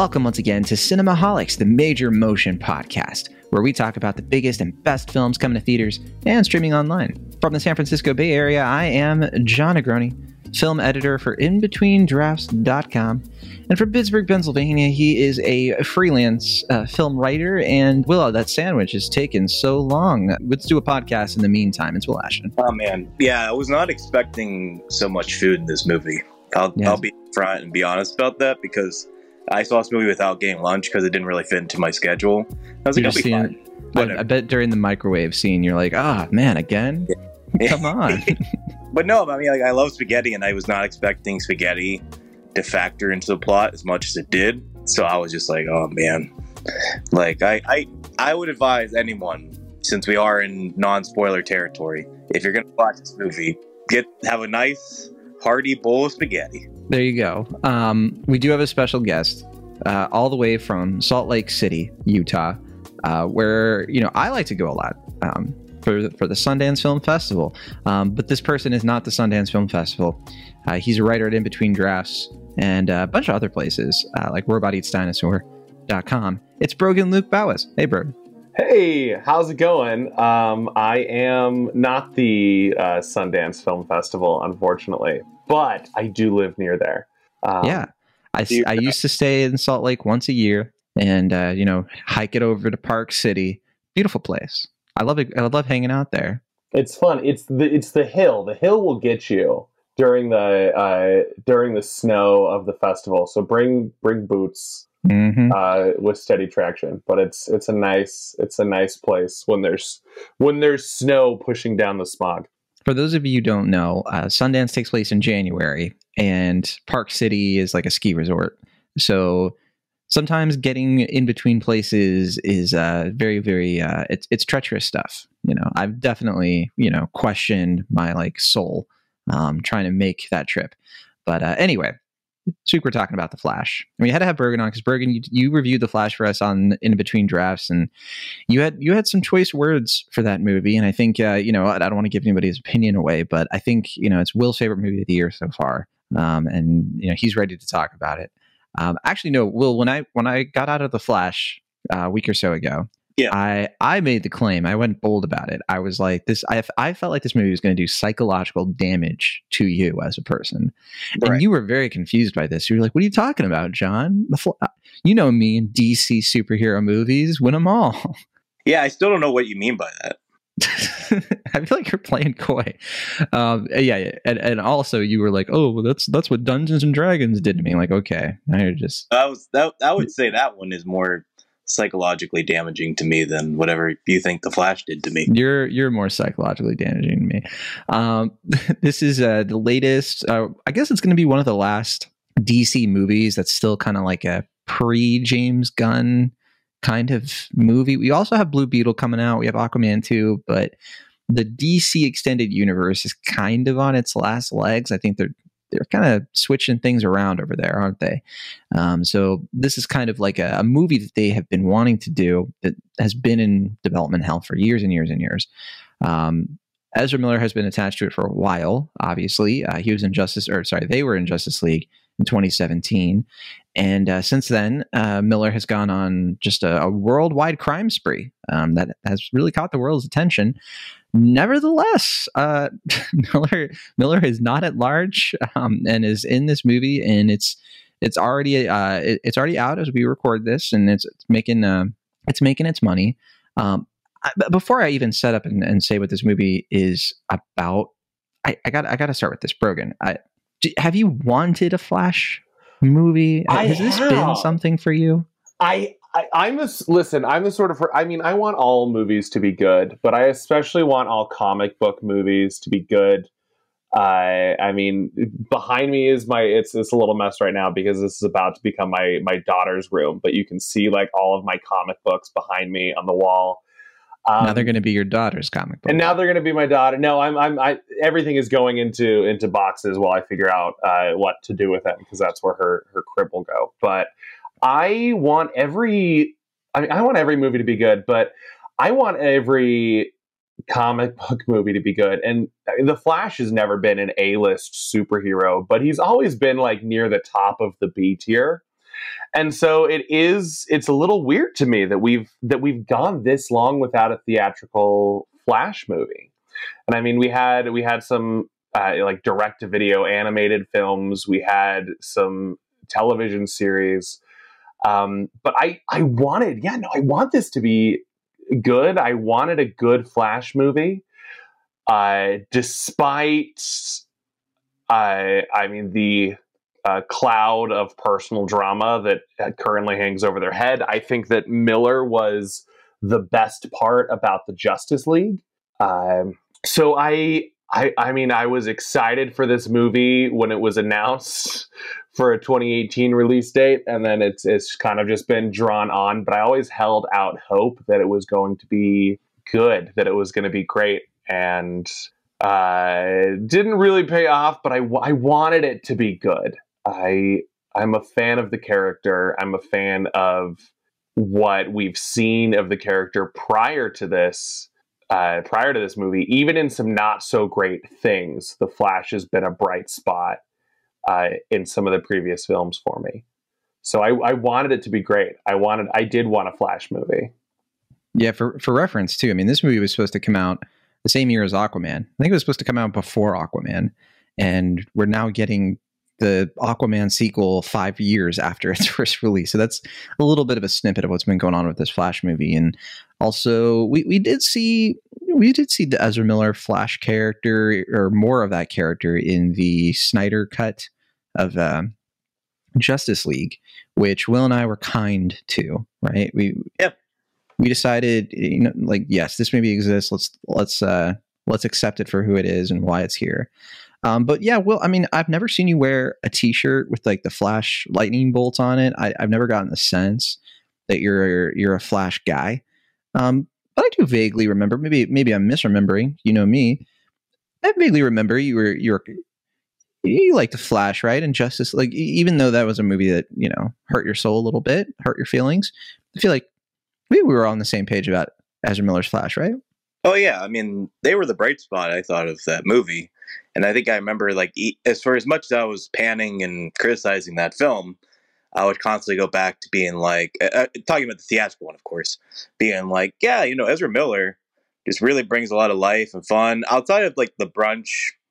Welcome once again to Cinemaholics, the major motion podcast, where we talk about the biggest and best films coming to theaters and streaming online. From the San Francisco Bay Area, I am Jon Negroni, film editor for InBetweenDrafts.com. And from Pittsburgh, Pennsylvania, he is a freelance uh, film writer. And Willow, that sandwich has taken so long. Let's do a podcast in the meantime. It's Will Ashton. Oh, man. Yeah, I was not expecting so much food in this movie. I'll, Yeah. I'll be front and be honest about that because I saw this movie without getting lunch because it didn't really fit into my schedule. I was like, I'll be seeing- fine. I, I bet during the microwave scene, you're like, ah, man, again? Come on. But no, I mean, like, I love spaghetti, and I was not expecting spaghetti to factor into the plot as much as it did. So I was just like, oh man, like I, I, I would advise anyone, since we are in non-spoiler territory, if you're gonna watch this movie, get have a nice hearty bowl of spaghetti. There you go. Um, we do have a special guest, uh, all the way from Salt Lake City, Utah, uh, where you know I like to go a lot um, for for the Sundance Film Festival. Um, but this person is not the Sundance Film Festival. Uh, he's a writer at In Between Drafts and uh, a bunch of other places uh, like RobotEatsDinosaur.com. It's Brogan Luke Bouwhis. Hey, Brogan. Hey, how's it going? Um, I am not the uh, Sundance Film Festival, unfortunately, but I do live near there. Um, yeah, I, I used to stay in Salt Lake once a year, and uh, you know hike it over to Park City. Beautiful place. I love it. I love hanging out there. it's fun. It's the it's the hill. The hill will get you during the uh, during the snow of the festival. So bring bring boots hmm uh, with steady traction. But it's it's a nice it's a nice place when there's when there's snow pushing down the smog. For those of you who don't know, uh, Sundance takes place in January, and Park City is like a ski resort. So sometimes getting in between places is uh, very, very uh, it's it's treacherous stuff. You know, I've definitely you know questioned my like soul um, trying to make that trip. But uh, so we're talking about the Flash. And we had to have Brogan on because Brogan, you, you reviewed the Flash for us on in between drafts, and you had you had some choice words for that movie. And I think uh, you know I, I don't want to give anybody's opinion away, but I think you know it's Will's favorite movie of the year so far, um, and you know he's ready to talk about it. Um, actually, no, Will. When I when I got out of the Flash uh, a week or so ago, Yeah. I I made the claim. I went bold about it. I was like, this. I I felt like this movie was going to do psychological damage to you as a person, and you were very confused by this. You were like, "What are you talking about, John? The Fl- you know me in DC superhero movies, win them all." Yeah, I still don't know what you mean by that. I feel like you're playing coy. Um, yeah, yeah, and and also you were like, "Oh, well, that's that's what Dungeons and Dragons did to me." Like, okay, you're just I was that I would say that one is more psychologically damaging to me than whatever you think the Flash did to me. You're you're more psychologically damaging to me. Um, this is uh, the latest. Uh, I guess it's going to be one of the last DC movies that's still kind of like a pre James Gunn kind of movie. We also have Blue Beetle coming out. We have Aquaman too, but the DC extended universe is kind of on its last legs. I think they're they're kind of switching things around over there, aren't they? Um, so this is kind of like a, a movie that they have been wanting to do that has been in development hell for years and years and years. Um, Ezra Miller has been attached to it for a while. Obviously, uh, he was in Justice, or sorry, they were in Justice League in 2017, and uh, since then, uh, Miller has gone on just a, a worldwide crime spree um, that has really caught the world's attention. Nevertheless, uh, Miller Miller is not at large um, and is in this movie, and it's it's already uh, it- it's already out as we record this, and it's, it's making uh, it's making its money. Um, I, before I even set up and, and say what this movie is about, I, I got I got to start with this. Brogan, I, do, have you wanted a Flash movie? I Has this been something for you? I, I I'm the s- listen. I'm the sort of. I mean, I want all movies to be good, but I especially want all comic book movies to be good. I I mean, behind me is my. It's it's a little mess right now because this is about to become my my daughter's room. But you can see like all of my comic books behind me on the wall. Um, now they're going to be your daughter's comic book. and now they're going to be my daughter. No, I'm, I'm, I, everything is going into into boxes while I figure out uh, what to do with it because that's where her her crib will go. But I want every, I mean, I want every movie to be good, but I want every comic book movie to be good. And I mean, the Flash has never been an A list superhero, but he's always been like near the top of the B tier. And so it is it's a little weird to me that we've that we've gone this long without a theatrical flash movie. And i mean we had we had some uh, like direct to video animated films. We had some television series. Um, but i i wanted yeah no i want this to be good. I wanted a good flash movie. Uh, despite I, I mean, the uh, cloud of personal drama that currently hangs over their head. I think that Miller was the best part about the Justice League. Um, so I, I, I mean, I was excited for this movie when it was announced for a 2018 release date, and then it's it's kind of just been drawn on. But I always held out hope that it was going to be good, that it was going to be great, and uh, didn't really pay off, but I, I wanted it to be good. I I'm a fan of the character. I'm a fan of what we've seen of the character prior to this. Uh, prior to this movie, even in some not so great things, the Flash has been a bright spot uh, in some of the previous films for me. So I, I wanted it to be great. I wanted, I did want a Flash movie. Yeah, for for reference too. I mean, this movie was supposed to come out the same year as Aquaman. I think it was supposed to come out before Aquaman, and we're now getting the Aquaman sequel five years after its first release. So that's a little bit of a snippet of what's been going on with this Flash movie. And also, we, we did see we did see the Ezra Miller Flash character or more of that character in the Snyder cut of uh, Justice League, which Will and I were kind to. Right? We yep we decided, you know, like yes, this maybe exists. Let's let's uh, let's accept it for who it is and why it's here. Um, but yeah, well, I mean, I've never seen you wear a T-shirt with like the Flash lightning bolts on it. I, have never gotten the sense that you're you're a Flash guy. Um, but I do vaguely remember. Maybe maybe I'm misremembering. You know me. I vaguely remember you were you were you like the Flash, right? And Justice, like even though that was a movie that you know hurt your soul a little bit, hurt your feelings. I feel like we, we were on the same page about Ezra Miller's Flash, right? Oh yeah, I mean they were the bright spot. I thought of that movie, and I think I remember like as for as much as I was panning and criticizing that film, I would constantly go back to being like uh, talking about the theatrical one, of course, being like, yeah, you know, Ezra Miller just really brings a lot of life and fun outside of like the brunch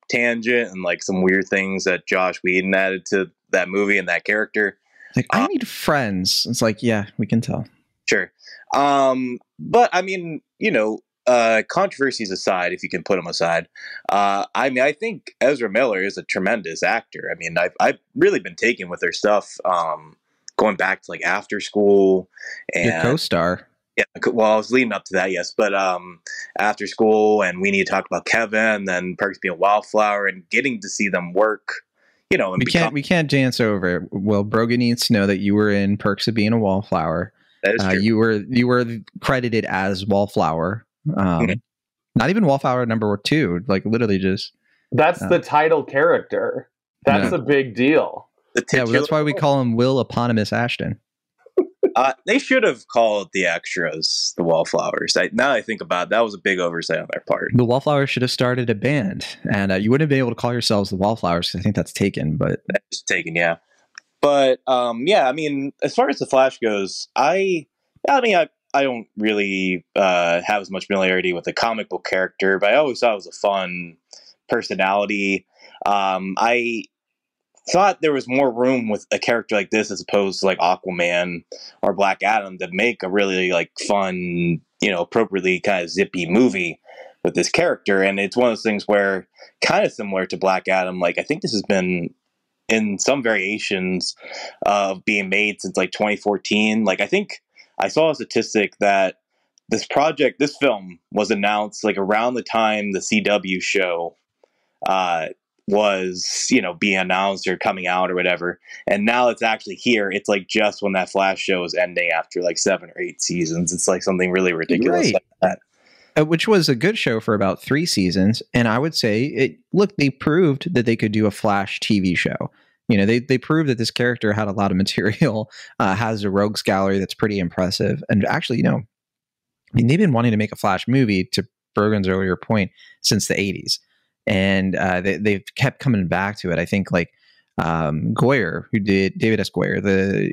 tangent and like some weird things that Joss Whedon added to that movie and that character. Like, I um, need friends. It's like, yeah, we can tell. Sure. Um, but I mean, you know, uh, controversies aside, if you can put them aside, uh, I mean, I think Ezra Miller is a tremendous actor. I mean, I've, I've really been taken with her stuff, um, going back to like after school and Your co-star. Yeah, well, I was leading up to that, yes, but um, after school and we need to talk about Kevin, then Perks being a Wildflower, and getting to see them work you know, we become- can't we can't dance over it. Well, Brogan needs to know that you were in Perks of Being a Wallflower. That is uh, you were you were credited as Wallflower. Um, mm-hmm. Not even Wallflower number two. Like literally just. That's uh, the title character. That's yeah. a big deal. yeah, well, that's why we call him Will Eponymous Ashton. Uh, they should have called the extras the Wallflowers. I, now I think about it, that was a big oversight on their part. The Wallflowers should have started a band, and uh, you wouldn't have been able to call yourselves the Wallflowers. I think that's taken, but that's taken. Yeah, but um, yeah, I mean, as far as the Flash goes, I, I mean, I, I don't really uh, have as much familiarity with the comic book character, but I always thought it was a fun personality. Um, I thought there was more room with a character like this as opposed to like Aquaman or Black Adam to make a really like fun, you know, appropriately kind of zippy movie with this character. And it's one of those things where kind of similar to Black Adam, like I think this has been in some variations of being made since like 2014. Like I think I saw a statistic that this project, this film, was announced like around the time the CW show uh, was, you know, being announced or coming out or whatever. And now it's actually here. It's like just when that Flash show is ending after like seven or eight seasons. It's like something really ridiculous right. like that. Uh, which was a good show for about three seasons. And I would say it look, they proved that they could do a Flash TV show. You know, they they proved that this character had a lot of material, uh, has a rogues gallery that's pretty impressive. And actually, you know, I mean, they've been wanting to make a Flash movie to Brogan's earlier point since the 80s. And uh, they, they've kept coming back to it. I think like um, Goyer, who did David S. Goyer, the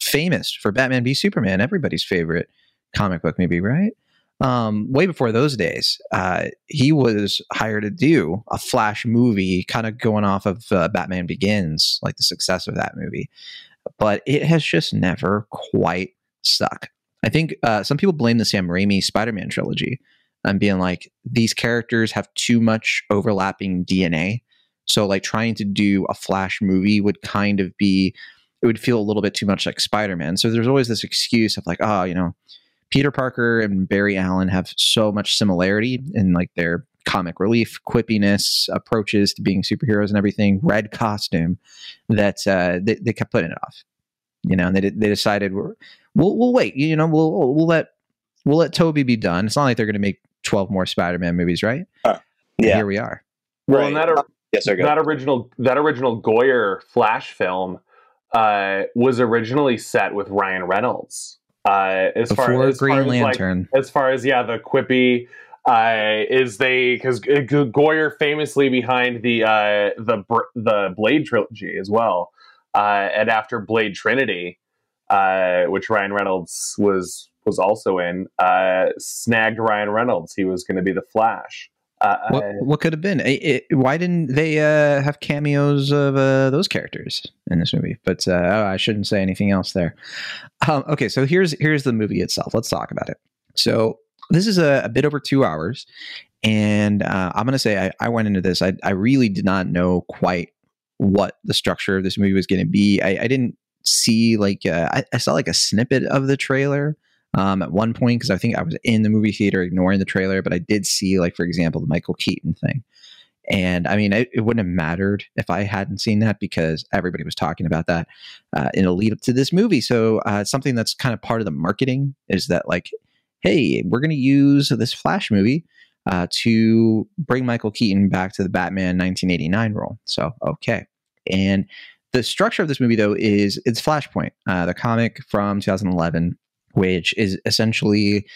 famous for Batman v Superman, everybody's favorite comic book movie, right? Um, way before those days, uh, he was hired to do a Flash movie, kind of going off of uh, Batman Begins, like the success of that movie. But it has just never quite stuck. I think uh, some people blame the Sam Raimi Spider Man trilogy and being like, these characters have too much overlapping DNA. So, like, trying to do a Flash movie would kind of be, it would feel a little bit too much like Spider Man. So, there's always this excuse of, like, oh, you know, Peter Parker and Barry Allen have so much similarity in like their comic relief, quippiness, approaches to being superheroes and everything, red costume, that uh, they, they kept putting it off. You know, and they, they decided we'll we'll wait. You know, we'll we'll let we'll let Tobey be done. It's not like they're going to make twelve more Spider-Man movies, right? Uh, yeah. here we are. Well, right. that, yes, sir, that original that original Goyer Flash film uh, was originally set with Ryan Reynolds. Uh, as Before far as Green far as, Lantern, like, as far as yeah, the quippy uh, is they because Goyer famously behind the uh, the the Blade trilogy as well, uh, and after Blade Trinity, uh, which Ryan Reynolds was was also in, uh, snagged Ryan Reynolds. He was going to be the Flash. Uh, what, what could have been? It, it, why didn't they uh, have cameos of uh, those characters in this movie? But uh, oh, I shouldn't say anything else there. Um, okay, so here's here's the movie itself. Let's talk about it. So this is a, a bit over two hours, and uh, I'm gonna say I, I, went into this. I, I really did not know quite what the structure of this movie was going to be. I, I, didn't see like uh, I, I saw like a snippet of the trailer um, at one point because I think I was in the movie theater ignoring the trailer, but I did see, like, for example, the Michael Keaton thing. And I mean, it, it wouldn't have mattered if I hadn't seen that because everybody was talking about that uh, in a lead up to this movie. So, uh, something that's kind of part of the marketing is that, like, hey, we're going to use this Flash movie uh, to bring Michael Keaton back to the Batman 1989 role. So, okay. And the structure of this movie, though, is it's Flashpoint, uh, the comic from 2011 which is essentially,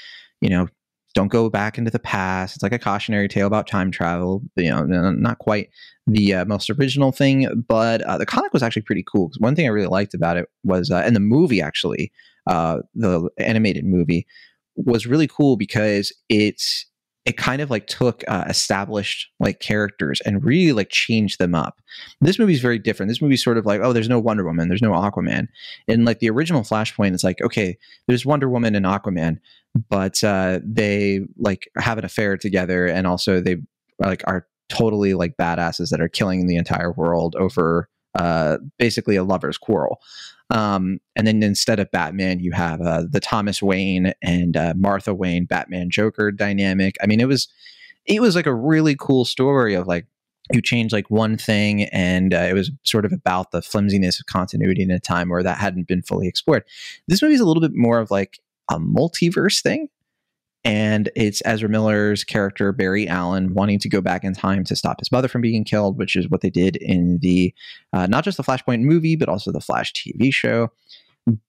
you know, don't go back into the past. It's like a cautionary tale about time travel. You know, not quite the uh, most original thing, but uh, the comic was actually pretty cool. One thing I really liked about it was, uh, and the movie actually, uh, the animated movie was really cool because it's it kind of like took uh, established like characters and really like changed them up. This movie is very different. This movie is sort of like, oh, there's no Wonder Woman, there's no Aquaman. And like the original Flashpoint, it's like, okay, there's Wonder Woman and Aquaman, but uh, they like have an affair together, and also they like are totally like badasses that are killing the entire world over uh, basically a lover's quarrel. Um, and then instead of Batman, you have uh, the Thomas Wayne and uh, Martha Wayne Batman Joker dynamic. I mean, it was it was like a really cool story of like you change like one thing, and uh, it was sort of about the flimsiness of continuity in a time where that hadn't been fully explored. This movie is a little bit more of like a multiverse thing and it's Ezra Miller's character Barry Allen wanting to go back in time to stop his mother from being killed, which is what they did in the uh, not just the Flashpoint movie, but also the Flash TV show.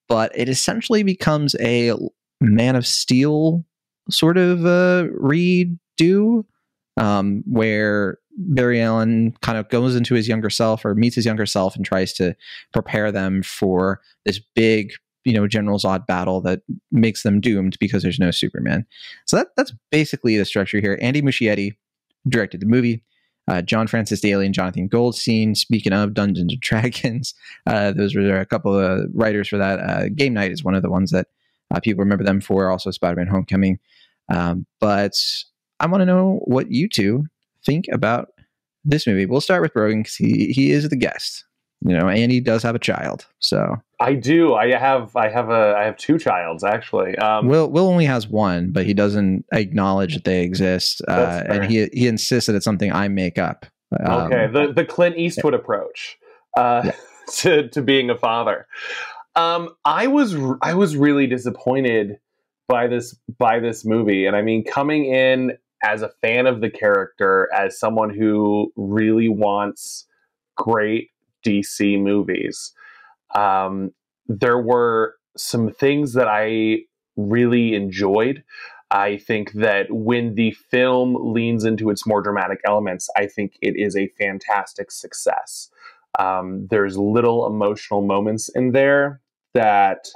But it essentially becomes a Man of Steel sort of uh, redo, um, where Barry Allen kind of goes into his younger self or meets his younger self and tries to prepare them for this big you know General Zod battle that makes them doomed because there's no Superman. So that that's basically the structure here. Andy Muschietti directed the movie. Uh, John Francis Daley and Jonathan Goldstein. Speaking of Dungeons and Dragons, uh, those were a couple of writers for that. Uh, Game Night is one of the ones that uh, people remember them for. Also, Spider-Man: Homecoming. Um, but I want to know what you two think about this movie. We'll start with Brogan because he he is the guest you know, and he does have a child. So I do. I have. I have a. I have two childs actually. Um, Will Will only has one, but he doesn't acknowledge that they exist, uh, and he he insists that it's something I make up. Um, okay, the the Clint Eastwood yeah. approach uh, yeah. to to being a father. Um, I was I was really disappointed by this by this movie, and I mean, coming in as a fan of the character, as someone who really wants great DC movies. Um, there were some things that I really enjoyed. I think that when the film leans into its more dramatic elements, I think it is a fantastic success. Um, there's little emotional moments in there that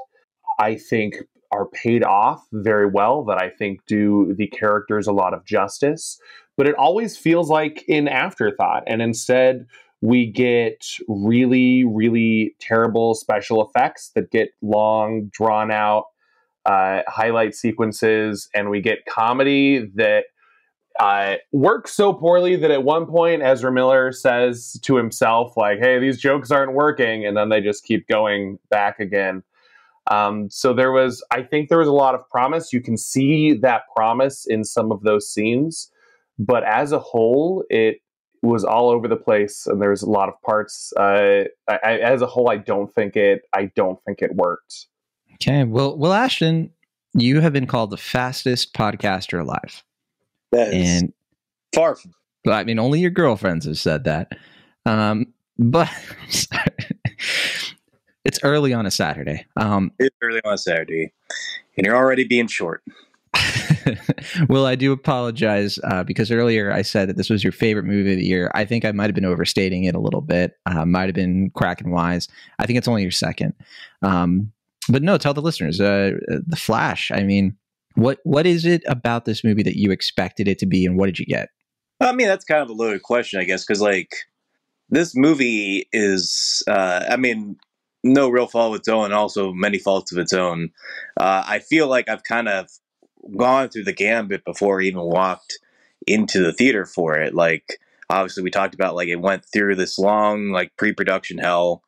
I think are paid off very well, that I think do the characters a lot of justice. But it always feels like in afterthought. And instead, we get really, really terrible special effects that get long, drawn out uh, highlight sequences, and we get comedy that uh, works so poorly that at one point Ezra Miller says to himself, like, "Hey, these jokes aren't working," and then they just keep going back again. Um, so there was, I think, there was a lot of promise. You can see that promise in some of those scenes, but as a whole, it was all over the place, and there's a lot of parts. Uh, I, as a whole, I don't think it. I don't think it worked. Okay, well, well, Ashton, you have been called the fastest podcaster alive, That is and far from I mean, only your girlfriends have said that. Um, but it's early on a Saturday. Um, it's early on a Saturday, and you're already being short. well, I do apologize uh, because earlier I said that this was your favorite movie of the year. I think I might have been overstating it a little bit. Uh, might have been cracking wise. I think it's only your second. Um, but no, tell the listeners. Uh, the Flash. I mean, what what is it about this movie that you expected it to be, and what did you get? I mean, that's kind of a loaded question, I guess, because like this movie is, uh, I mean, no real fault of its own, also many faults of its own. Uh, I feel like I've kind of gone through the gambit before even walked into the theater for it. Like, obviously, we talked about like it went through this long like pre-production hell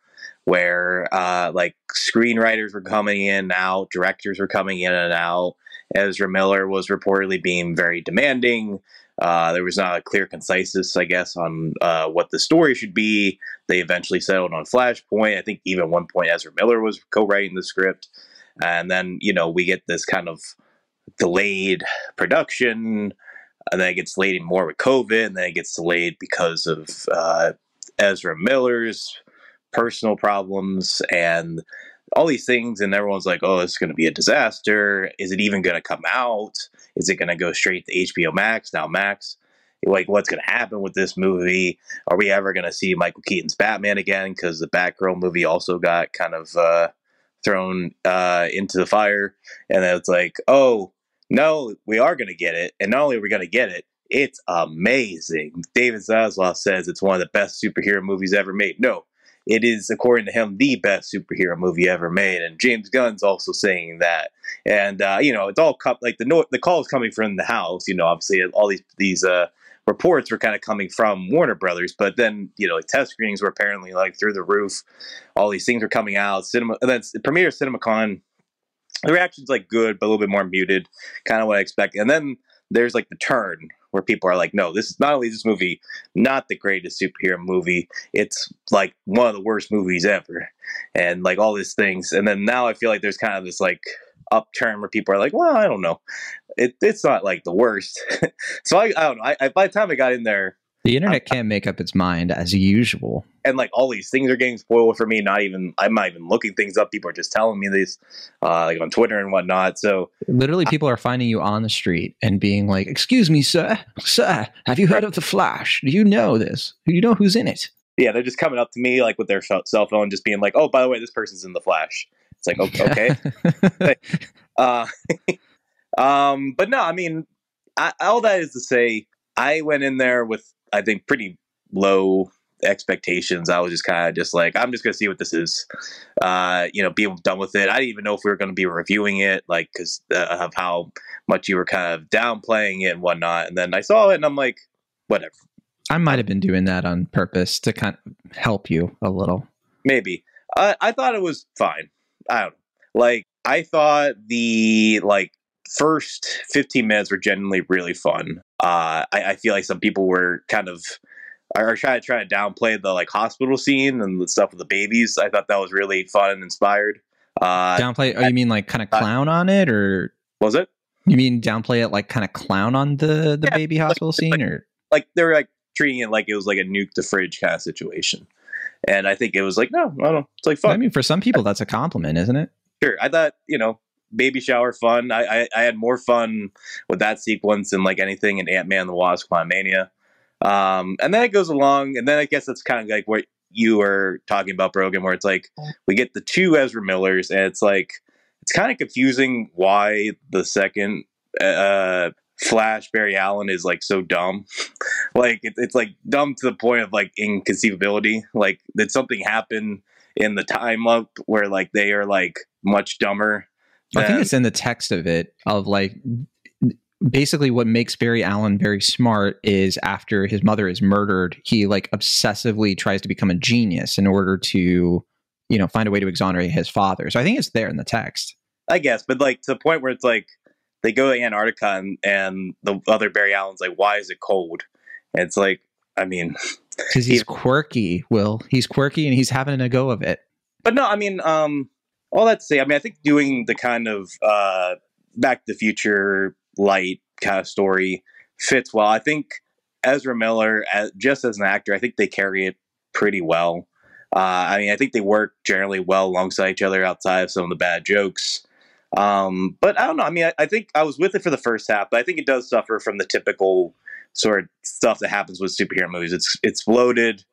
where uh, like screenwriters were coming in and out, directors were coming in and out. Ezra Miller was reportedly being very demanding. Uh, there was not a clear conciseness, I guess, on uh, what the story should be. They eventually settled on Flashpoint. I think even one point Ezra Miller was co-writing the script, and then you know we get this kind of delayed production, and then it gets delayed more with COVID, and then it gets delayed because of uh, Ezra Miller's personal problems and all these things and everyone's like oh it's going to be a disaster. Is it even going to come out? Is it going to go straight to hbo max now max? Like what's going to happen with this movie? Are we ever going to see michael keaton's batman again because the batgirl movie also got kind of uh, thrown uh, into the fire? And then it's like oh no we are going to get it and not only are we going to get it it's amazing david zaslav says it's one of the best superhero movies ever made no it is, according to him, the best superhero movie ever made. And James Gunn's also saying that. And uh, you know, it's all co- like the no- the call is coming from the house. You know, obviously all these these uh, reports were kind of coming from Warner Brothers, but then you know, like test screenings were apparently like through the roof. All these things were coming out. Cinema, and then premiere CinemaCon. The reaction's like good, but a little bit more muted, kind of what I expected. And then there's like the turn where people are like, no, this is not only this movie not the greatest superhero movie, it's like one of the worst movies ever, and like all these things. And then now I feel like there's kind of this like upturn where people are like, well, I don't know, it, it's not like the worst. so I, I don't know. I, I, by the time I got in there, the internet can't make up its mind as usual. And like all these things are getting spoiled for me. Not even I'm not even looking things up. People are just telling me these, uh, like on Twitter and whatnot. So literally, people are finding you on the street and being like, "Excuse me, sir, sir, have you heard of the Flash? Do you know this? Do you know who's in it?" Yeah, they're just coming up to me like with their cell phone, just being like, "Oh, by the way, this person's in the Flash." It's like, okay, uh, um, but no, I mean, I, all that is to say, I went in there with I think pretty low expectations. I was just kind of just like, I'm just gonna see what this is. Uh, you know, being done with it. I didn't even know if we were gonna be reviewing it, like because uh, of how much you were kind of downplaying it and whatnot. And then I saw it, and I'm like, whatever. I might have been doing that on purpose to kind of help you a little. Maybe. I, I thought it was fine. I don't know. Like I thought the like first 15 minutes were genuinely really fun. Uh, I, I, feel like some people were kind of are trying to try to downplay the like hospital scene and the stuff with the babies. I thought that was really fun and inspired. Uh, downplay? Oh, you mean like kind of clown on it, or was it? You mean downplay it like kind of clown on the the yeah, baby hospital like, scene, like, or like they're like treating it like it was like a nuke the fridge kind of situation. And I think it was like, no, I don't know. It's like fun. I mean, for some people, that's a compliment, isn't it? Sure. I thought, you know, baby shower fun. I, I, I, had more fun with that sequence than like anything in Ant Man the Wasp Quantumania. Um, and then it goes along, and then I guess that's kind of like what you were talking about Brogan, where it's like we get the two Ezra Millers, and it's like it's kind of confusing why the second uh, Flash Barry Allen is like so dumb. like it, it's like dumb to the point of like inconceivability. Like did something happen in the time up where like they are like much dumber? I think it's in the text of it of like basically what makes Barry Allen very smart is after his mother is murdered, he like obsessively tries to become a genius in order to, you know, find a way to exonerate his father. So I think it's there in the text. I guess, but like to the point where it's like they go to Antarctica and, and the other Barry Allen's like, why is it cold? And it's like, I mean, Because he's quirky, Will. He's quirky and he's having a go of it. but no, I mean, um, all that to say, I mean, I think doing the kind of uh, Back to the Future light kind of story fits well. I think Ezra Miller, as, just as an actor, I think they carry it pretty well. Uh, I mean, I think they work generally well alongside each other outside of some of the bad jokes. Um, but I don't know. I mean, I, I think I was with it for the first half, but I think it does suffer from the typical sort of stuff that happens with superhero movies. It's it's bloated,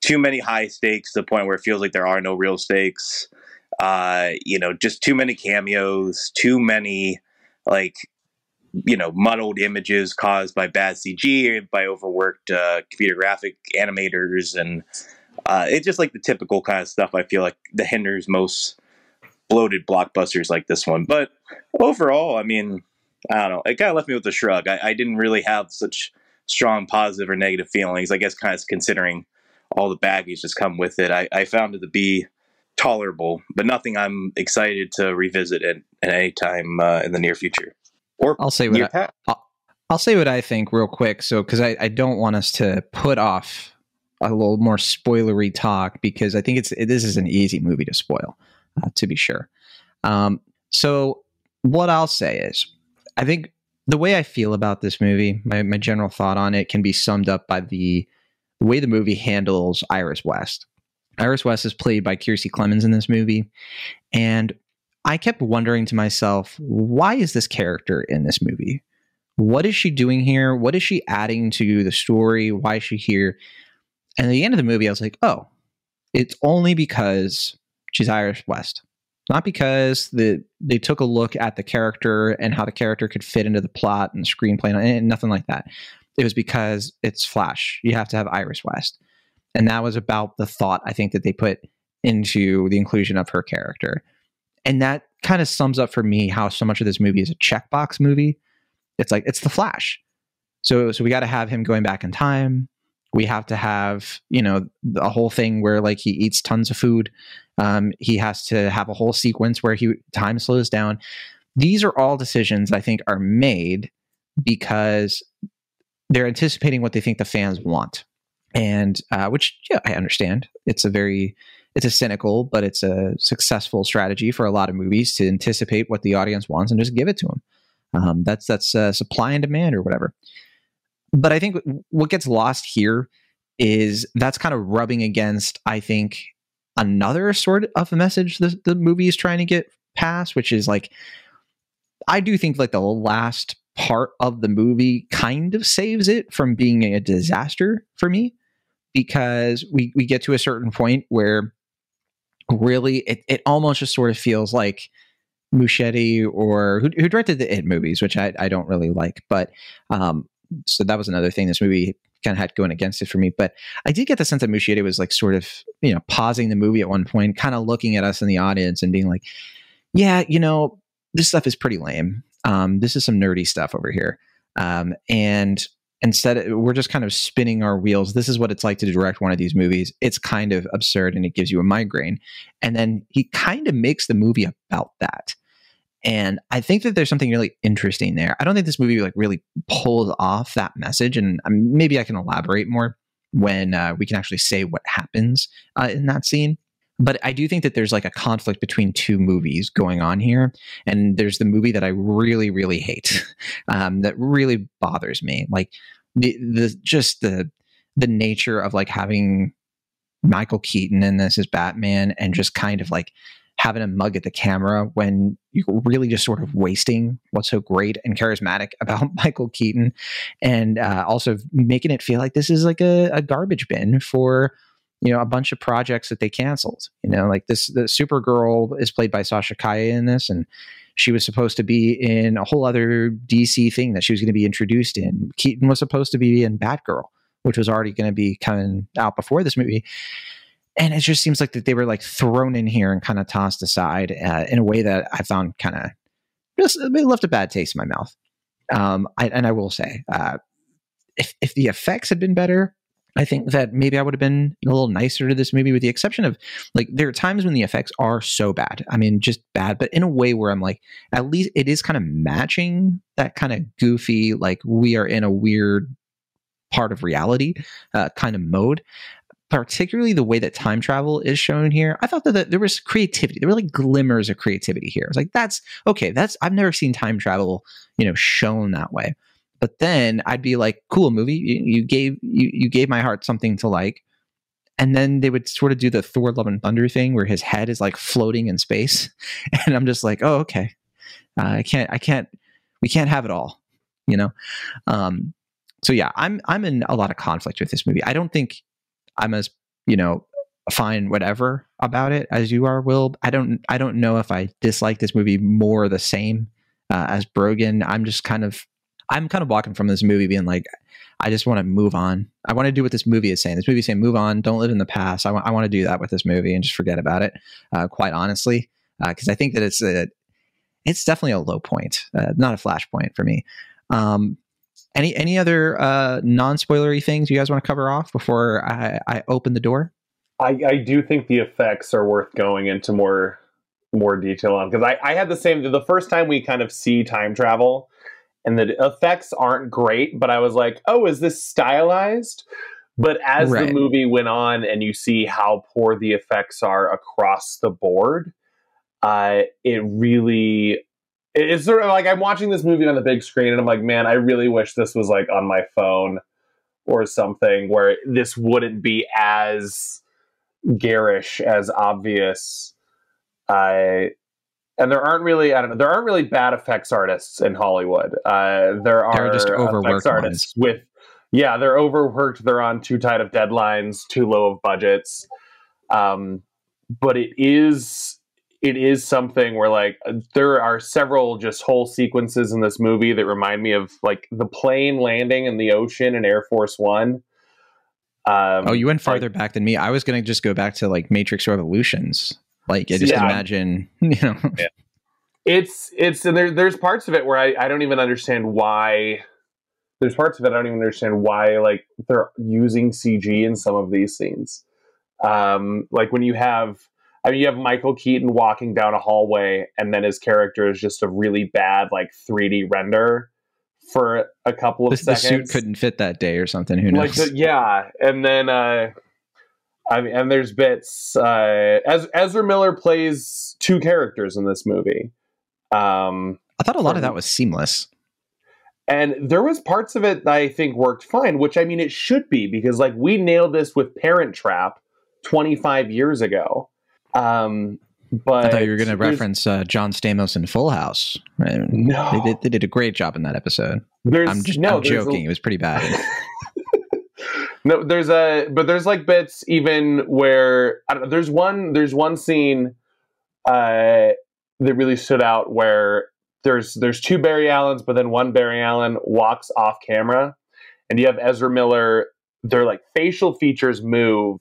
too many high stakes to the point where it feels like there are no real stakes. Uh, you know, just too many cameos, too many like you know muddled images caused by bad CG, by overworked uh, computer graphic animators, and uh, it's just like the typical kind of stuff. I feel like that hinders most bloated blockbusters like this one. But overall, I mean, I don't know. It kind of left me with a shrug. I, I didn't really have such strong positive or negative feelings. I guess kind of considering all the baggage that's come with it, I, I found it to be tolerable, but nothing I'm excited to revisit at, at any time uh, in the near future. Or I'll say what I, past. I'll say what I think real quick. So, because I, I don't want us to put off a little more spoilery talk because I think it's this is an easy movie to spoil, uh, to be sure. Um, so, what I'll say is, I think the way I feel about this movie, my, my general thought on it, can be summed up by the way the movie handles Iris West. Iris West is played by Kiersey Clemons in this movie, and I kept wondering to myself, why is this character in this movie? what is she doing here? What is she adding to the story? Why is she here? And at the end of the movie, I was like, oh, it's only because she's Iris West. Not because the they took a look at the character and how the character could fit into the plot and the screenplay and nothing like that. It was because it's Flash. You have to have Iris West. And that was about the thought I think that they put into the inclusion of her character. And that kind of sums up for me how so much of this movie is a checkbox movie. It's like it's the flash. So so we got to have him going back in time. We have to have you know a whole thing where like he eats tons of food. Um, he has to have a whole sequence where he time slows down. These are all decisions i think are made because they're anticipating what they think the fans want and uh, which yeah i understand it's a very it's a cynical but it's a successful strategy for a lot of movies to anticipate what the audience wants and just give it to them um, that's that's uh, supply and demand or whatever. But I think what gets lost here is that's kind of rubbing against, I think, another sort of message the, the movie is trying to get past, which is like, I do think like the last part of the movie kind of saves it from being a disaster for me because we, we get to a certain point where really it, it almost just sort of feels like Muschietti or who, who directed the It movies, which I, I don't really like. But um, so that was another thing this movie kind of had going against it for me. But I did get the sense that Muschietti was like sort of, you know, pausing the movie at one point, kind of looking at us in the audience and being like, yeah, you know, this stuff is pretty lame. Um, this is some nerdy stuff over here. Um, and instead, we're just kind of spinning our wheels. This is what it's like to direct one of these movies. It's kind of absurd and it gives you a migraine. And then he kind of makes the movie about that. And I think that there's something really interesting there. I don't think this movie like really pulls off that message, and um, maybe I can elaborate more when uh, we can actually say what happens uh, in that scene. But I do think that there's like a conflict between two movies going on here, and there's the movie that I really, really hate, um, that really bothers me. Like the the just the the nature of like having Michael Keaton in this as Batman, and just kind of like having a mug at the camera when you're really just sort of wasting what's so great and charismatic about Michael Keaton, and uh, also making it feel like this is like a, a garbage bin for you know a bunch of projects that they canceled. You know, like this the Supergirl is played by Sasha Calle in this, and she was supposed to be in a whole other DC thing that she was going to be introduced in. Keaton was supposed to be in Batgirl, which was already going to be coming out before this movie. And it just seems like that they were like thrown in here and kind of tossed aside uh, in a way that I found kind of just left a bad taste in my mouth. Um, I, and I will say, uh, if if the effects had been better, I think that maybe I would have been a little nicer to this movie, with the exception of like there are times when the effects are so bad. I mean, just bad, but in a way where I'm like, at least it is kind of matching that kind of goofy, like we are in a weird part of reality uh, kind of mode. Particularly the way that time travel is shown here, I thought that the, there was creativity. There were like glimmers of creativity here. It's like that's okay. That's I've never seen time travel, you know, shown that way. But then I'd be like, cool movie. You, you gave you, you gave my heart something to like. And then they would sort of do the Thor Love and Thunder thing where his head is like floating in space. And I'm just like, oh, okay. Uh, I can't, I can't, we can't have it all, you know? Um, so yeah, I'm, I'm in a lot of conflict with this movie. I don't think I'm as, you know, fine, whatever about it as you are, Will. I don't, I don't know if I dislike this movie more the same uh, as Brogan. I'm just kind of I'm kind of walking from this movie being like, I just want to move on. I want to do what this movie is saying. This movie is saying, move on, don't live in the past. I, w- I want to do that with this movie and just forget about it, uh, quite honestly, because uh, I think that it's a, it's definitely a low point, uh, not a flashpoint for me. Um, any any other uh, non spoilery things you guys want to cover off before I, I open the door? I, I do think the effects are worth going into more more detail on because I, I had the same the first time we kind of see time travel and the effects aren't great, but I was like, oh, is this stylized? But as right. the movie went on and you see how poor the effects are across the board, uh, it really it's sort of like I'm watching this movie on the big screen and I'm like, man, I really wish this was like on my phone or something where this wouldn't be as garish, as obvious. I and there aren't really I don't know there aren't really bad effects artists in Hollywood. Uh, there are they're just overworked artists ones. with yeah they're overworked. They're on too tight of deadlines, too low of budgets. Um, but it is it is something where like there are several just whole sequences in this movie that remind me of like the plane landing in the ocean in Air Force One. Um, oh, you went farther like, back than me. I was going to just go back to like Matrix Revolutions. Like, I just yeah. imagine, you know. Yeah. It's it's and there, there's parts of it where I, I don't even understand why. There's parts of it I don't even understand why like they're using CG in some of these scenes. Um, like when you have, I mean, you have Michael Keaton walking down a hallway, and then his character is just a really bad like 3D render for a couple of the, seconds. The suit couldn't fit that day or something. Who knows? Like, yeah, and then uh, I mean, and there's bits. Uh, as Ezra Miller plays two characters in this movie. Um, I thought a lot of that was seamless. And there was parts of it that I think worked fine, which I mean it should be because like we nailed this with Parent Trap 25 years ago. Um, but I thought you were going to reference uh, John Stamos in Full House. No, they did, they did a great job in that episode. I'm just no, I'm joking. A, it was pretty bad. No, there's a but there's like bits even where I don't know. There's one there's one scene uh, that really stood out where there's there's two Barry Allens, but then one Barry Allen walks off camera, and you have Ezra Miller. Their like facial features move,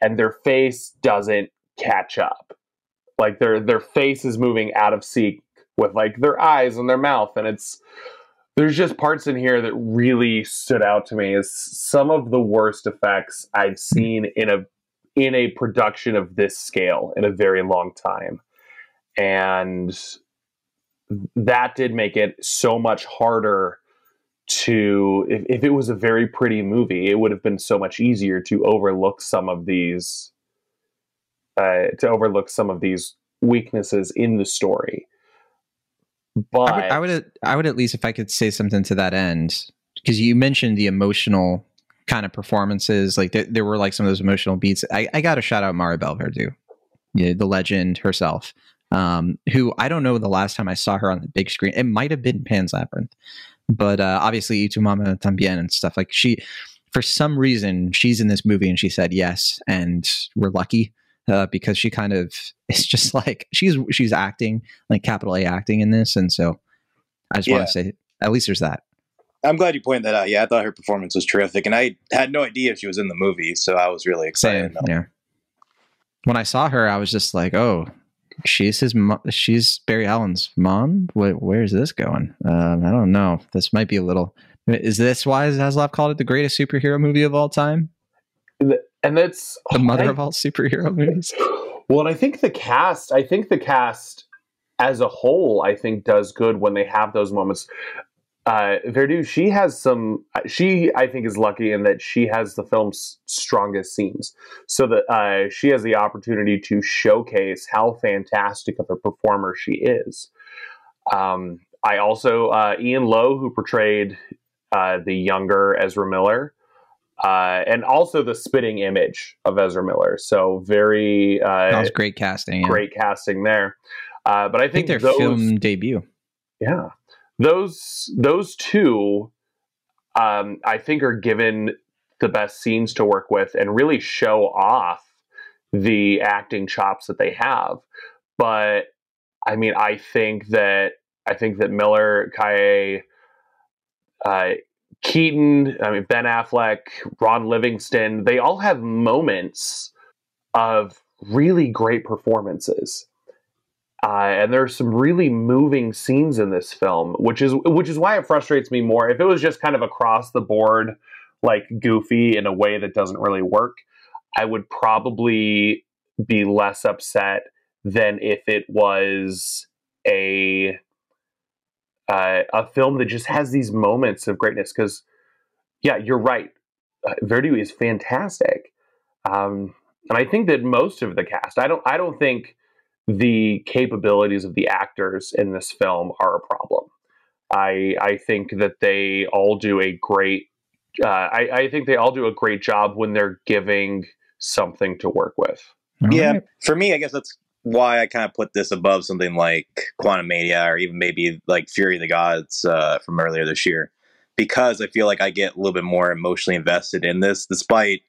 and their face doesn't catch up. Like their their face is moving out of sync with like their eyes and their mouth, and it's there's just parts in here that really stood out to me as some of the worst effects I've seen in a in a production of this scale in a very long time. And that did make it so much harder to if, if it was a very pretty movie, it would have been so much easier to overlook some of these uh, to overlook some of these weaknesses in the story. But I would, I would, I would at least if I could say something to that end, because you mentioned the emotional kind of performances, like there, there, were like some of those emotional beats. I, I got to shout out Verdú, you know, the legend herself, um, who I don't know the last time I saw her on the big screen. It might have been Pan's Labyrinth, but uh, obviously Y Tu Mamá También and stuff like she for some reason she's in this movie and she said yes and we're lucky uh, because she kind of it's just like she's she's acting like capital A acting in this. And so I just Yeah. want to say at least there's that. I'm glad you pointed that out. Yeah, I thought her performance was terrific, and I had no idea if she was in the movie, so I was really excited. Same, yeah. When I saw her I was just like oh she's his mo- she's Barry Allen's mom? Wh- where's this going? Um, I don't know. This might be a little is this why Zaslav called it the greatest superhero movie of all time and that's the mother I- of all superhero movies Well, and I think the cast, I think the cast as a whole, I think does good when they have those moments. Uh, Verdú, she has some. She, I think, is lucky in that she has the film's strongest scenes, so that uh, she has the opportunity to showcase how fantastic of a performer she is. Um, I also uh, Ian Loh, who portrayed uh, the younger Ezra Miller, uh, and also the spitting image of Ezra Miller. So very that uh, was great casting yeah. great casting there. Uh, but I I think think, their those, film debut. yeah, those those two, um, I think, are given the best scenes to work with and really show off the acting chops that they have. But I mean, I think that I think that Miller, Calle, uh, Keaton, I mean Ben Affleck, Ron Livingston, they all have moments of really great performances. Uh, and there's some really moving scenes in this film, which is which is why it frustrates me more. If it was just kind of across the board, like goofy in a way that doesn't really work, I would probably be less upset than if it was a uh, a film that just has these moments of greatness. Because, yeah, you're right. Uh, Verdú is fantastic, um, and I think that most of the cast. I don't. I don't think the capabilities of the actors in this film are a problem. I I think that they all do a great. Uh, I, I think they all do a great job when they're giving something to work with. All yeah, right. for me, I guess that's why I kind of put this above something like Quantumania or even maybe like Fury of the Gods uh, from earlier this year, because I feel like I get a little bit more emotionally invested in this, despite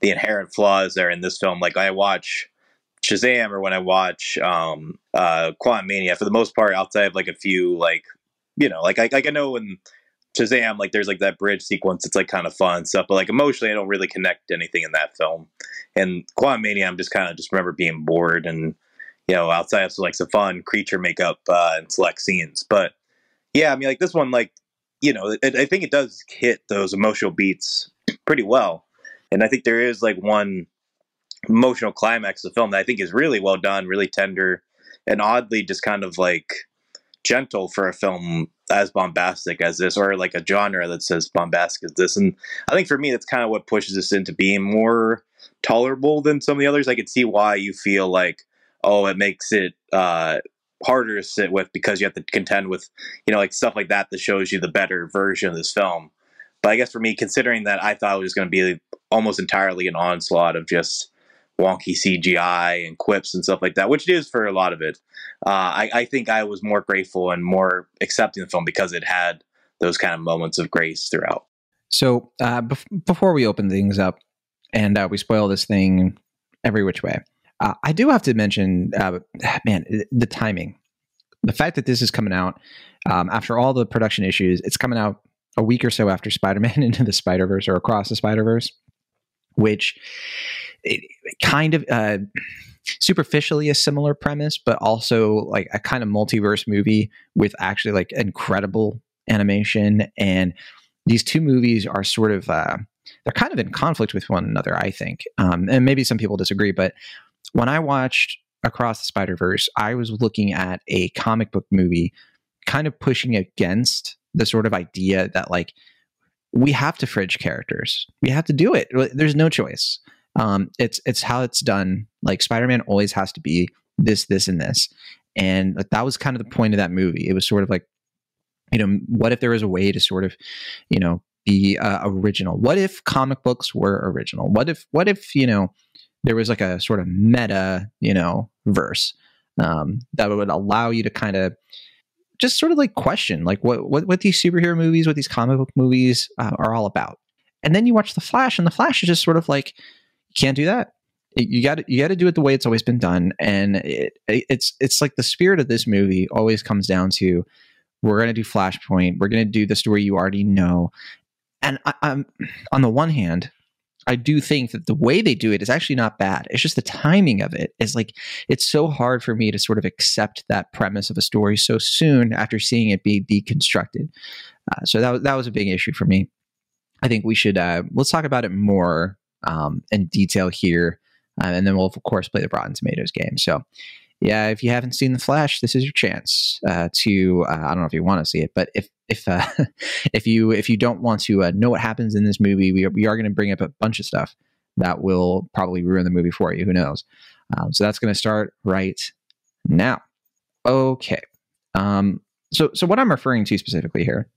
the inherent flaws that are in this film. Like I watch Shazam or when I watch um, uh, Quantumania, for the most part, outside of like a few like you know, like I like I know when Shazam, like there's like that bridge sequence, it's like kind of fun stuff, but like emotionally, I don't really connect anything in that film. And Quantumania, I'm just kind of just remember being bored and you know, outside of like some fun creature makeup uh, and select scenes. But yeah, I mean, like this one, like you know, it, I think it does hit those emotional beats pretty well, and I think there is like one emotional climax of the film that I think is really well done, really tender, and oddly just kind of like gentle for a film as bombastic as this, or like a genre that's as bombastic as this. And I think for me, that's kind of what pushes this into being more tolerable than some of the others. I could see why you feel like, oh, it makes it uh, harder to sit with because you have to contend with, you know, like stuff like that that shows you the better version of this film. But I guess for me, considering that I thought it was going to be almost entirely an onslaught of just wonky CGI and quips and stuff like that, which it is for a lot of it. Uh, I, I think I was more grateful and more accepting the film because it had those kind of moments of grace throughout. So uh, bef- before we open things up and uh, we spoil this thing every which way, uh, I do have to mention, uh, man, the timing. The fact that this is coming out um, after all the production issues, it's coming out a week or so after Spider Man Into the Spider Verse or Across the Spider Verse, which it, it kind of uh, superficially a similar premise, but also like a kind of multiverse movie with actually like incredible animation. And these two movies are sort of uh, they're kind of in conflict with one another, I think. Um, and maybe some people disagree, but when I watched Across the Spider Verse, I was looking at a comic book movie, kind of pushing against the sort of idea that like we have to fridge characters, we have to do it. There's no choice. Um, it's it's how it's done. Like Spider-Man always has to be this, this, and this, and that was kind of the point of that movie. It was sort of like, you know, what if there was a way to sort of, you know, be uh, original? What if comic books were original? What if what if you know there was like a sort of meta, you know, verse um, that would allow you to kind of just sort of like question like what what what these superhero movies, what these comic book movies uh, are all about. And then you watch the Flash, and the Flash is just sort of like, you can't do that. You got you got to do it the way it's always been done, and it, it's it's like the spirit of this movie always comes down to we're going to do Flashpoint, we're going to do the story you already know, and I, I'm on the one hand, I do think that the way they do it is actually not bad. It's just the timing of it is like it's so hard for me to sort of accept that premise of a story so soon after seeing it be deconstructed. Uh, so that was that was a big issue for me. I think we should uh, let's talk about it more um, in detail here, uh, and then we'll of course play the Rotten Tomatoes game. So yeah, if you haven't seen The Flash, this is your chance uh, to. Uh, I don't know if you want to see it, but if if uh, if you if you don't want to uh, know what happens in this movie, we are, we are going to bring up a bunch of stuff that will probably ruin the movie for you. Who knows? Um, so that's going to start right now. Okay. Um, so so what I'm referring to specifically here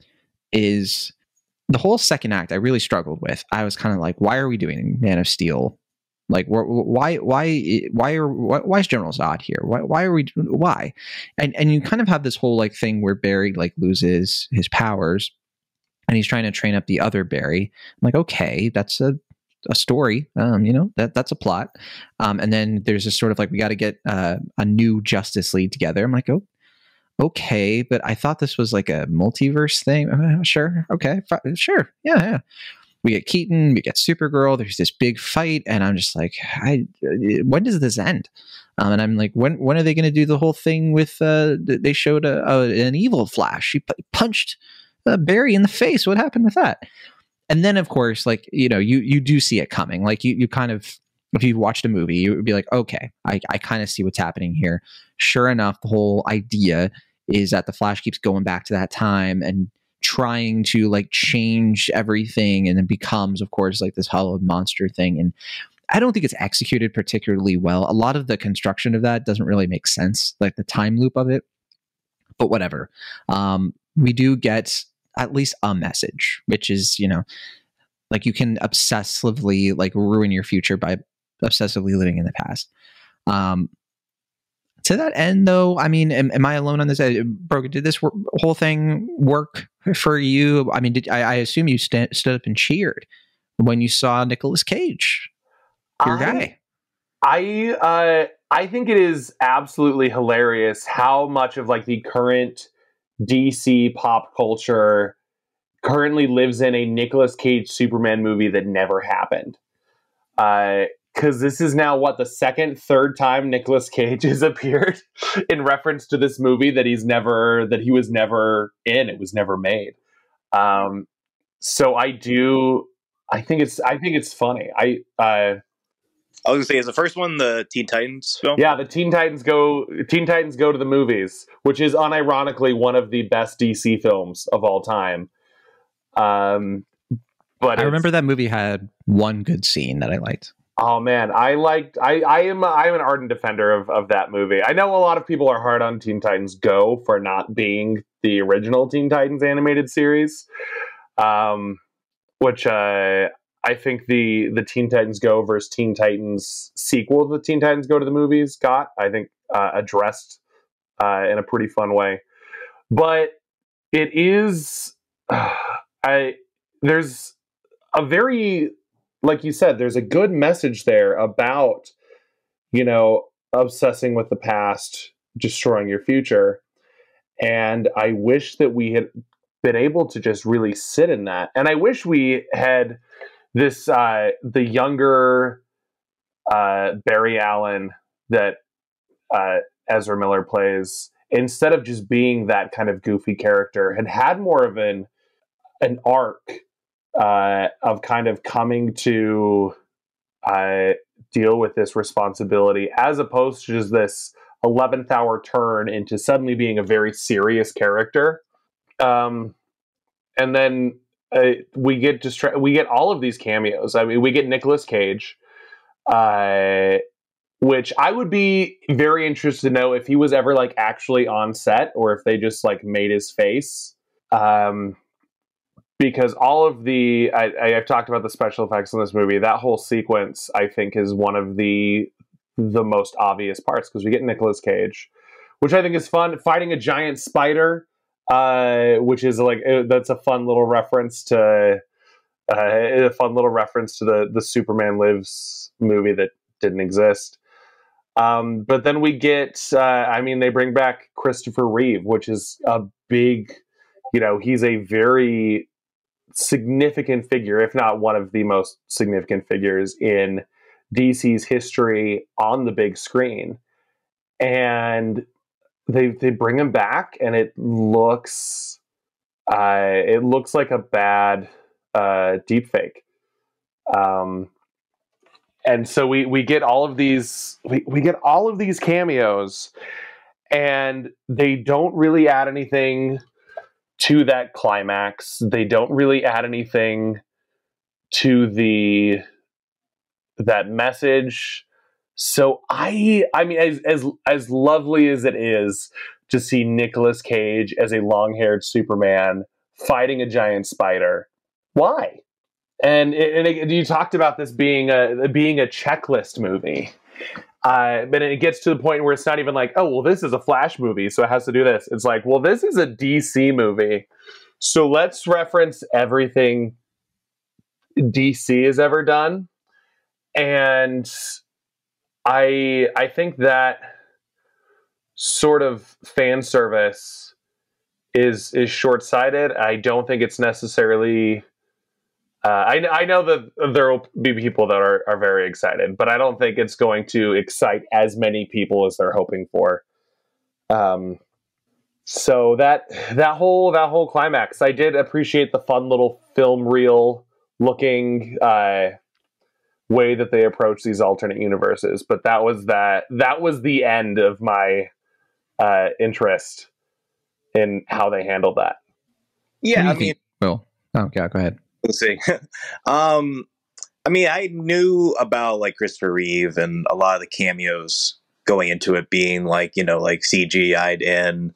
is the whole second act. I really struggled with. I was kind of like, why are we doing Man of Steel like, why, why, why are, why is General Zod here? Why, why are we, why? And and you kind of have this whole like thing where Barry like loses his powers, and he's trying to train up the other Barry. I'm like, okay, that's a a story. Um, you know that that's a plot. Um, and then there's this sort of like we got to get uh, a new Justice League together. I'm like, oh, okay, but I thought this was like a multiverse thing. Uh, sure, okay, sure, yeah, yeah we get Keaton, we get Supergirl. There's this big fight, and I'm just like, I, when does this end? Um, and I'm like, when when are they going to do the whole thing with? Uh, they showed a, a, an evil Flash. He punched uh, Barry in the face. What happened with that? And then, of course, like you know, you you do see it coming. Like you you kind of if you watched a movie, you would be like, okay, I, I kind of see what's happening here. Sure enough, the whole idea is that the Flash keeps going back to that time and trying to like change everything and it becomes of course like this hollowed monster thing and I don't think it's executed particularly well. A lot of the construction of that doesn't really make sense, like the time loop of it. But whatever. Um, we do get at least a message, which is, you know, like you can obsessively like ruin your future by obsessively living in the past. Um, to that end, though, I mean, am, am I alone on this? Uh, Brogan, did this whole thing work for you? I mean, did I, I assume you st- stood up and cheered when you saw Nicolas Cage, your I, guy? I uh, I think it is absolutely hilarious how much of like the current DC pop culture currently lives in a Nicolas Cage Superman movie that never happened. Uh, because this is now what the second, third time Nicolas Cage has appeared in reference to this movie that he's never that he was never in. It was never made. Um, so I do. I think it's. I think it's funny. I. Uh, I was gonna say, is the first one the Teen Titans film? Yeah, the Teen Titans go. Teen Titans go to the movies, which is unironically one of the best DC films of all time. Um, but I remember that movie had one good scene that I liked. Oh man, I liked. I I am I am an ardent defender of of that movie. I know a lot of people are hard on Teen Titans Go for not being the original Teen Titans animated series, um, which uh, I think the the Teen Titans Go versus Teen Titans sequel to the Teen Titans Go to the movies got I think uh, addressed uh, in a pretty fun way, but it is I there's a very like you said, there's a good message there about, you know, obsessing with the past, destroying your future. And I wish that we had been able to just really sit in that. And I wish we had this, uh, the younger uh, Barry Allen that uh, Ezra Miller plays, instead of just being that kind of goofy character, had had more of an an arc uh, of kind of coming to uh, deal with this responsibility as opposed to just this 11th hour turn into suddenly being a very serious character. Um, and then uh, we get distra- we get all of these cameos. I mean, we get Nicolas Cage, uh, which I would be very interested to know if he was ever like actually on set or if they just like made his face. Um, because all of the I, have talked about the special effects in this movie. That whole sequence, I think, is one of the the most obvious parts because we get Nicolas Cage, which I think is fun, fighting a giant spider, uh, which is like uh, that's a fun little reference to Uh, a fun little reference to the the Superman Lives movie that didn't exist. Um, but then we get, uh, I mean, they bring back Christopher Reeve, which is a big, you know, he's a very significant figure, if not one of the most significant figures in DC's history on the big screen. And they they bring him back, and it looks, uh, it looks like a bad uh, deep fake. Um, and so we we get all of these we, we get all of these cameos and they don't really add anything to that climax they don't really add anything to the that message so i i mean as as as lovely as it is to see Nicolas Cage as a long-haired superman fighting a giant spider why and and it, you talked about this being a being a checklist movie. Uh, but it gets to the point where it's not even like, oh, well, this is a Flash movie, so it has to do this. It's like, well, this is a DC movie, so let's reference everything DC has ever done, and I I think that sort of fan service is is short sighted. I don't think it's necessarily uh, I, I know that there will be people that are, are very excited, but I don't think it's going to excite as many people as they're hoping for. Um, so that that whole that whole climax, I did appreciate the fun little film reel looking uh, way that they approach these alternate universes. But that was that that was the end of my uh, interest in how they handled that. Yeah, I mean, Will. Oh, yeah. Go ahead. See. um, I mean, I knew about like Christopher Reeve and a lot of the cameos going into it being like you know like CGI'd in.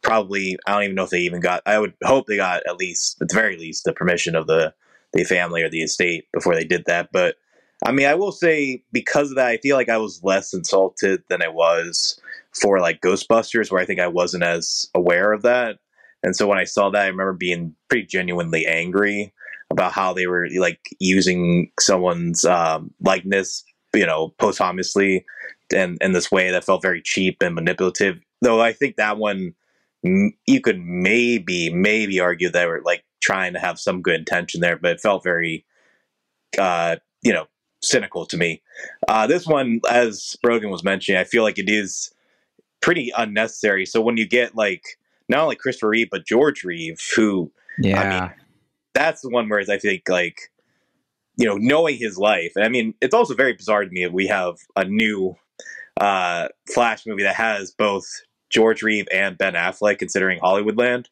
Probably, I don't even know if they even got. I would hope they got at least, at the very least, the permission of the the family or the estate before they did that. But I mean, I will say because of that, I feel like I was less insulted than I was for like Ghostbusters, where I think I wasn't as aware of that. And so when I saw that, I remember being pretty genuinely angry about how they were like using someone's um, likeness, you know, posthumously, and in this way that felt very cheap and manipulative. Though I think that one you could maybe maybe argue they were like trying to have some good intention there, but it felt very, uh, you know, cynical to me. Uh, this one, as Brogan was mentioning, I feel like it is pretty unnecessary. So when you get like not only Christopher Reeve but George Reeve, who yeah. I mean, that's the one where I think like you know knowing his life. I mean, it's also very bizarre to me that we have a new uh, Flash movie that has both George Reeve and Ben Affleck, considering Hollywoodland,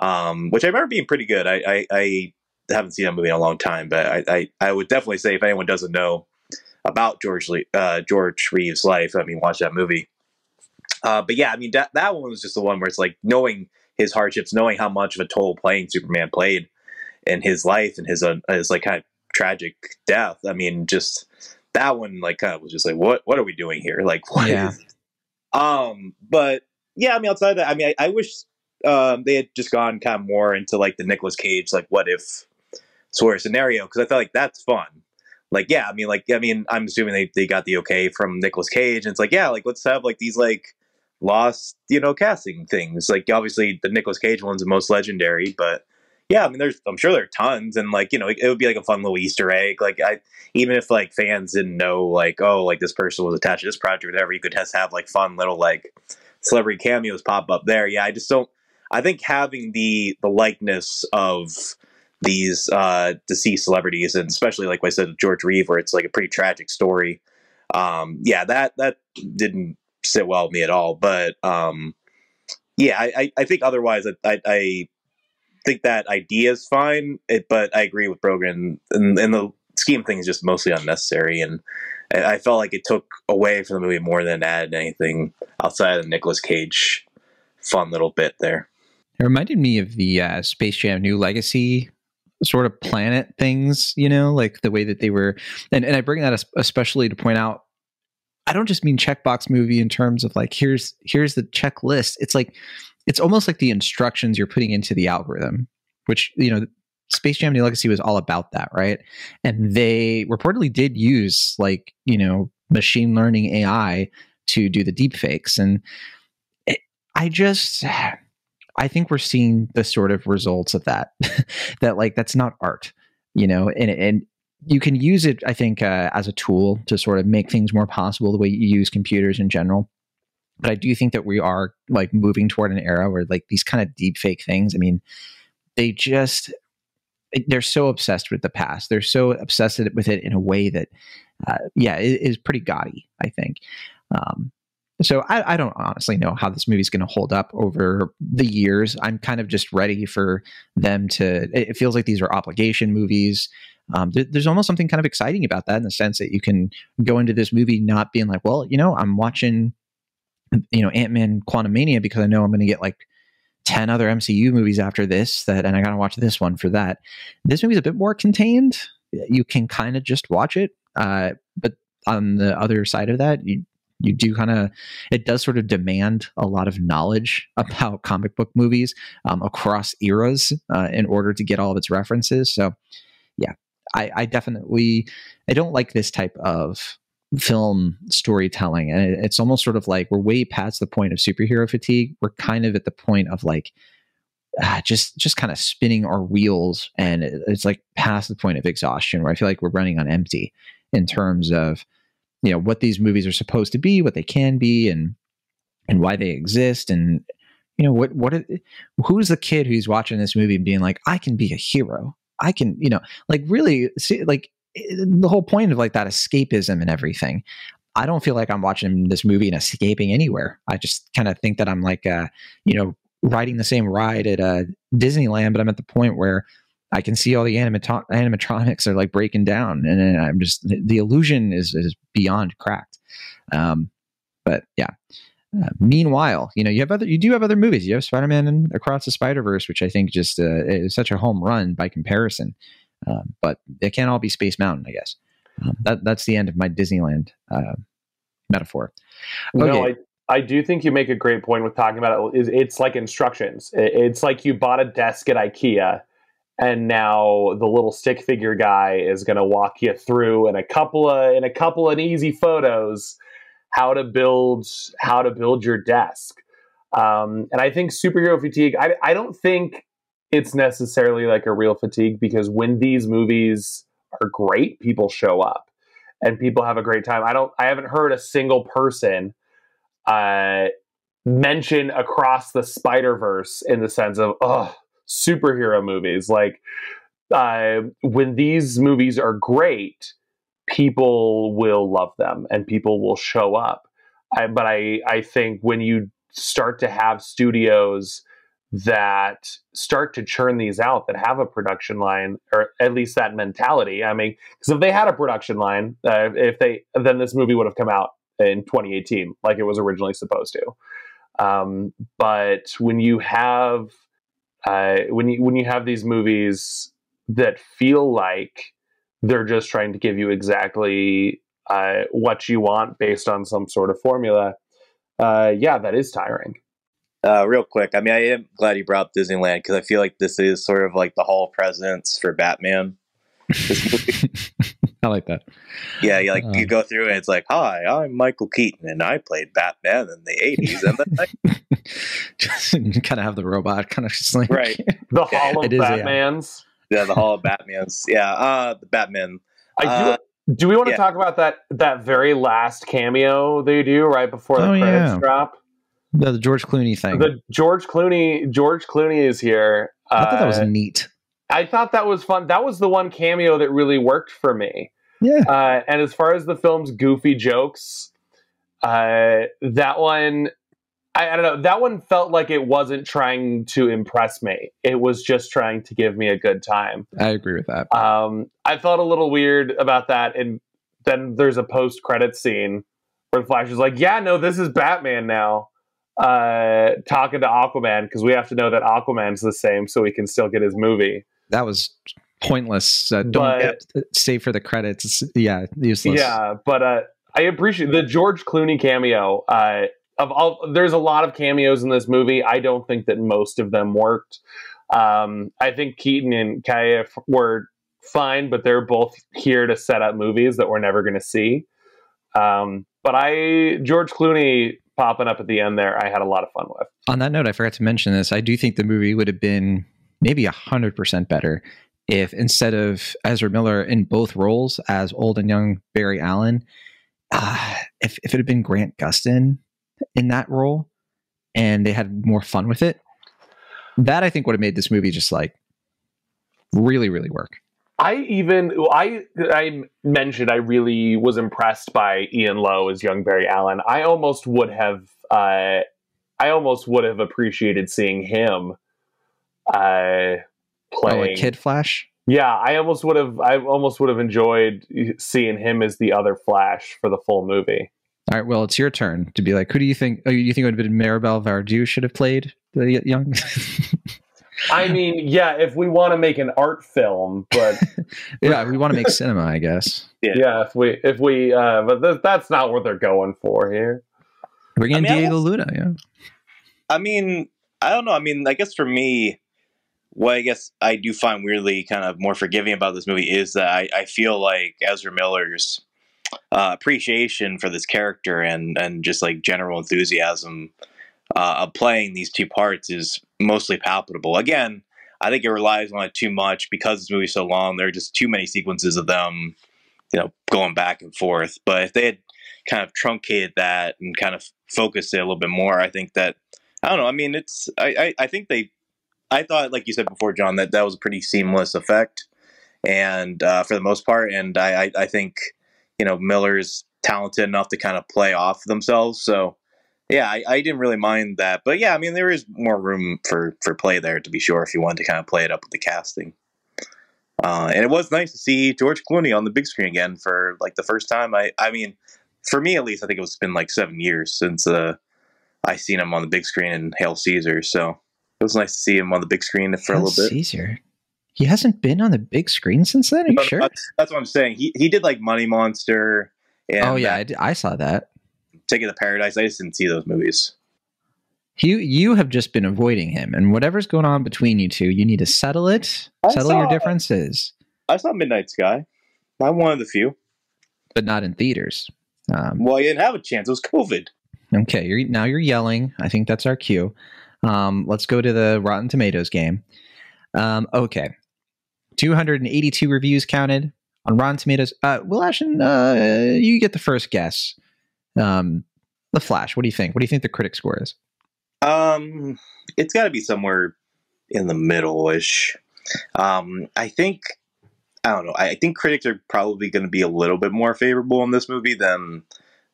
um, which I remember being pretty good. I, I, I, haven't seen that movie in a long time, but I, I, I would definitely say if anyone doesn't know about George Lee, uh, George Reeve's life, I mean, watch that movie. Uh, but yeah, I mean that that one was just the one where it's like knowing his hardships, knowing how much of a toll playing Superman played, in his life and his uh, his like kind of tragic death. I mean, just that one like kind of was just like, what what are we doing here? Like, what Yeah. is- Um, but yeah, I mean, outside of that, I mean, I, I wish um, they had just gone kind of more into like the Nicolas Cage, like what if sort of scenario because I felt like that's fun. Like, yeah, I mean, like, I mean, I'm assuming they, they got the okay from Nicolas Cage, and it's like, yeah, like, let's have like these like lost, you know, casting things. Like, obviously, the Nicolas Cage one's the most legendary, but yeah, I mean, there's, I'm sure there are tons, and like, you know, it, it would be like a fun little Easter egg. Like, I even if like fans didn't know, like, oh, like this person was attached to this project or whatever, you could just have like fun little like celebrity cameos pop up there. Yeah, I just don't. I think having the the likeness of these uh, deceased celebrities, and especially like I said, George Reeve, where it's like a pretty tragic story. Um, yeah, that that didn't sit well with me at all. But um, yeah, I, I, think otherwise, I, I think that idea is fine. It, but I agree with Brogan, and, and the scheme thing is just mostly unnecessary. And I, I felt like it took away from the movie more than added anything outside of the Nicolas Cage fun little bit there. It reminded me of the uh, Space Jam New Legacy sort of planet things, you know, like the way that they were. And, and I bring that especially to point out. I don't just mean checkbox movie in terms of like here's here's the checklist. It's like it's almost like the instructions you're putting into the algorithm, which you know Space Jam: New Legacy was all about that, right? And they reportedly did use like you know machine learning AI to do the deep fakes, and it, I just. I think we're seeing the sort of results of that. that like that's not art, you know, and and you can use it, I think, uh, as a tool to sort of make things more possible the way you use computers in general. But I do think that we are like moving toward an era where like these kind of deep fake things. I mean, they just they're so obsessed with the past. They're so obsessed with it in a way that, uh, yeah, it is pretty gaudy. I think. Um, so I, I, don't honestly know how this movie is going to hold up over the years. I'm kind of just ready for them to. It feels like these are obligation movies. Um, th- there's almost something kind of exciting about that in the sense that you can go into this movie not being like, well, you know, I'm watching, you know, Ant Man Quantumania because I know I'm going to get like 10 other MCU movies after this that, and I got to watch this one for that. This movie's a bit more contained. You can kind of just watch it. Uh, but on the other side of that, you, you do kind of it does sort of demand a lot of knowledge about comic book movies um, across eras uh, in order to get all of its references so yeah I, I, definitely i don't like this type of film storytelling. And it, it's almost sort of like we're way past the point of superhero fatigue. We're kind of at the point of like uh, just just kind of spinning our wheels. And it, it's like past the point of exhaustion where i feel like we're running on empty in terms of you know what these movies are supposed to be, what they can be, and and why they exist, and you know what what who's the kid who's watching this movie and being like, I can be a hero, I can, you know, like really, see, like the whole point of like that escapism and everything. I don't feel like I'm watching this movie and escaping anywhere. I just kind of think that I'm like, uh, you know, riding the same ride at uh, Disneyland, but I'm at the point where I can see all the animato- animatronics are like breaking down, and I'm just the illusion is is beyond cracked. Um, but yeah. Uh, meanwhile, you know you have other you do have other movies. You have Spider Man and Across the Spider Verse, which I think just uh, is such a home run by comparison. Um, but they can't all be Space Mountain, I guess. Um, that that's the end of my Disneyland uh, metaphor. Okay. No, I, I do think you make a great point with talking about it. It's like instructions. It's like you bought a desk at IKEA and now the little stick figure guy is going to walk you through in a couple of in a couple of easy photos how to build how to build your desk um, and i think superhero fatigue I, I don't think it's necessarily like a real fatigue because when these movies are great people show up and people have a great time i don't i haven't heard a single person uh, mention across the spider verse in the sense of oh superhero movies. Like uh, when these movies are great, people will love them and people will show up. I, but I, I think when you start to have studios that start to churn these out that have a production line or at least that mentality i mean because if they had a production line uh, if they then this movie would have come out in 2018 like it was originally supposed to um, but when you have uh, when you when you have these movies that feel like they're just trying to give you exactly uh, what you want based on some sort of formula, uh, yeah, that is tiring. Uh, real quick, I mean, I am glad you brought up Disneyland because I feel like this is sort of like the Hall of Presidents for Batman. I like that. Yeah, you like uh, you go through and it's like, "Hi, I'm Michael Keaton, and I played Batman in the '80s." And then I... just kind of have the robot kind of just like right the yeah, Hall of Batman's. Yeah. yeah. the Hall of Batman's. Yeah, uh, the Batman. I do. Uh, do we want to yeah. talk about that that very last cameo they do right before the oh, credits drop? The, the, George Clooney thing. The George Clooney George Clooney is here. I thought that was uh, neat. I thought that was fun. That was the one cameo that really worked for me. Yeah. Uh, and as far as the film's goofy jokes, uh, that one, I, I, don't know, that one felt like it wasn't trying to impress me. It was just trying to give me a good time. I agree with that. Um, I felt a little weird about that. And then there's a post credit scene where Flash is like, yeah, no, this is Batman now. Uh, talking to Aquaman because we have to know that Aquaman's the same so we can still get his movie that was pointless. Uh, don't but, save for the credits. Yeah, useless. Yeah, but uh, I appreciate the George Clooney cameo. Uh, of all, there's a lot of cameos in this movie. I don't think that most of them worked. Um, I think Keaton and Calle were fine, but they're both here to set up movies that we're never going to see. Um, but I George Clooney popping up at the end there, I had a lot of fun with. On that note, I forgot to mention this. I do think the movie would have been maybe hundred percent better if instead of Ezra Miller in both roles as old and young Barry Allen, uh, if if it had been Grant Gustin in that role, and they had more fun with it, that I think would have made this movie just like really, really work. I even I I mentioned I really was impressed by Ian Loh as young Barry Allen. I almost would have uh, I almost would have appreciated seeing him uh, playing oh, Kid Flash. Yeah, I almost would have I almost would have enjoyed seeing him as the other Flash for the full movie. All right, well, it's your turn to be like, who do you think? Oh, you think it would have been Maribel Verdú should have played the young? I mean, yeah, if we want to make an art film, but yeah, we want to make cinema, I guess. Yeah, yeah if we if we uh but th- that's not what they're going for here. Bring in I mean, Diego Luna, yeah. I mean, I don't know. I mean, I guess for me, what I guess I do find weirdly kind of more forgiving about this movie is that I, I feel like Ezra Miller's uh, appreciation for this character and and just like general enthusiasm uh, of playing these two parts is mostly palpable. Again, I think it relies on it too much because this movie's so long. There are just too many sequences of them, you know, going back and forth. But if they had kind of truncated that and kind of focused it a little bit more, I think that I don't know. I mean, it's I I, I think they. I thought, like you said before, Jon, that that was a pretty seamless effect, and uh, for the most part, and I, I, I think you know Miller's talented enough to kind of play off themselves. So yeah, I, I, didn't really mind that, but yeah, I mean, there is more room for for play there to be sure if you wanted to kind of play it up with the casting. Uh, and it was nice to see George Clooney on the big screen again for like the first time. I I mean, for me at least, I think it was been like seven years since uh, I seen him on the big screen in Hail Caesar. So it was nice to see him on the big screen for Hail a little bit. Caesar. He hasn't been on the big screen since then. Are you sure? That's, that's, what I'm saying. He he did like Money Monster. And, oh yeah, I, I saw that. Ticket to Paradise. I just didn't see those movies. You you have just been avoiding him, and whatever's going on between you two, you need to settle it. I settle saw, your differences. I saw Midnight Sky. I'm one of the few, but not in theaters. Um, well, you didn't have a chance. It was COVID. Okay, you're, now you're yelling. I think that's our cue. Um, let's go to the Rotten Tomatoes game. Um, okay, 282 reviews counted on Rotten Tomatoes. Uh, Will Ashton, uh, you get the first guess. Um, the Flash. What do you think? What do you think the critic score is? Um, it's got to be somewhere in the middle-ish. Um, I think I don't know. I think critics are probably going to be a little bit more favorable in this movie than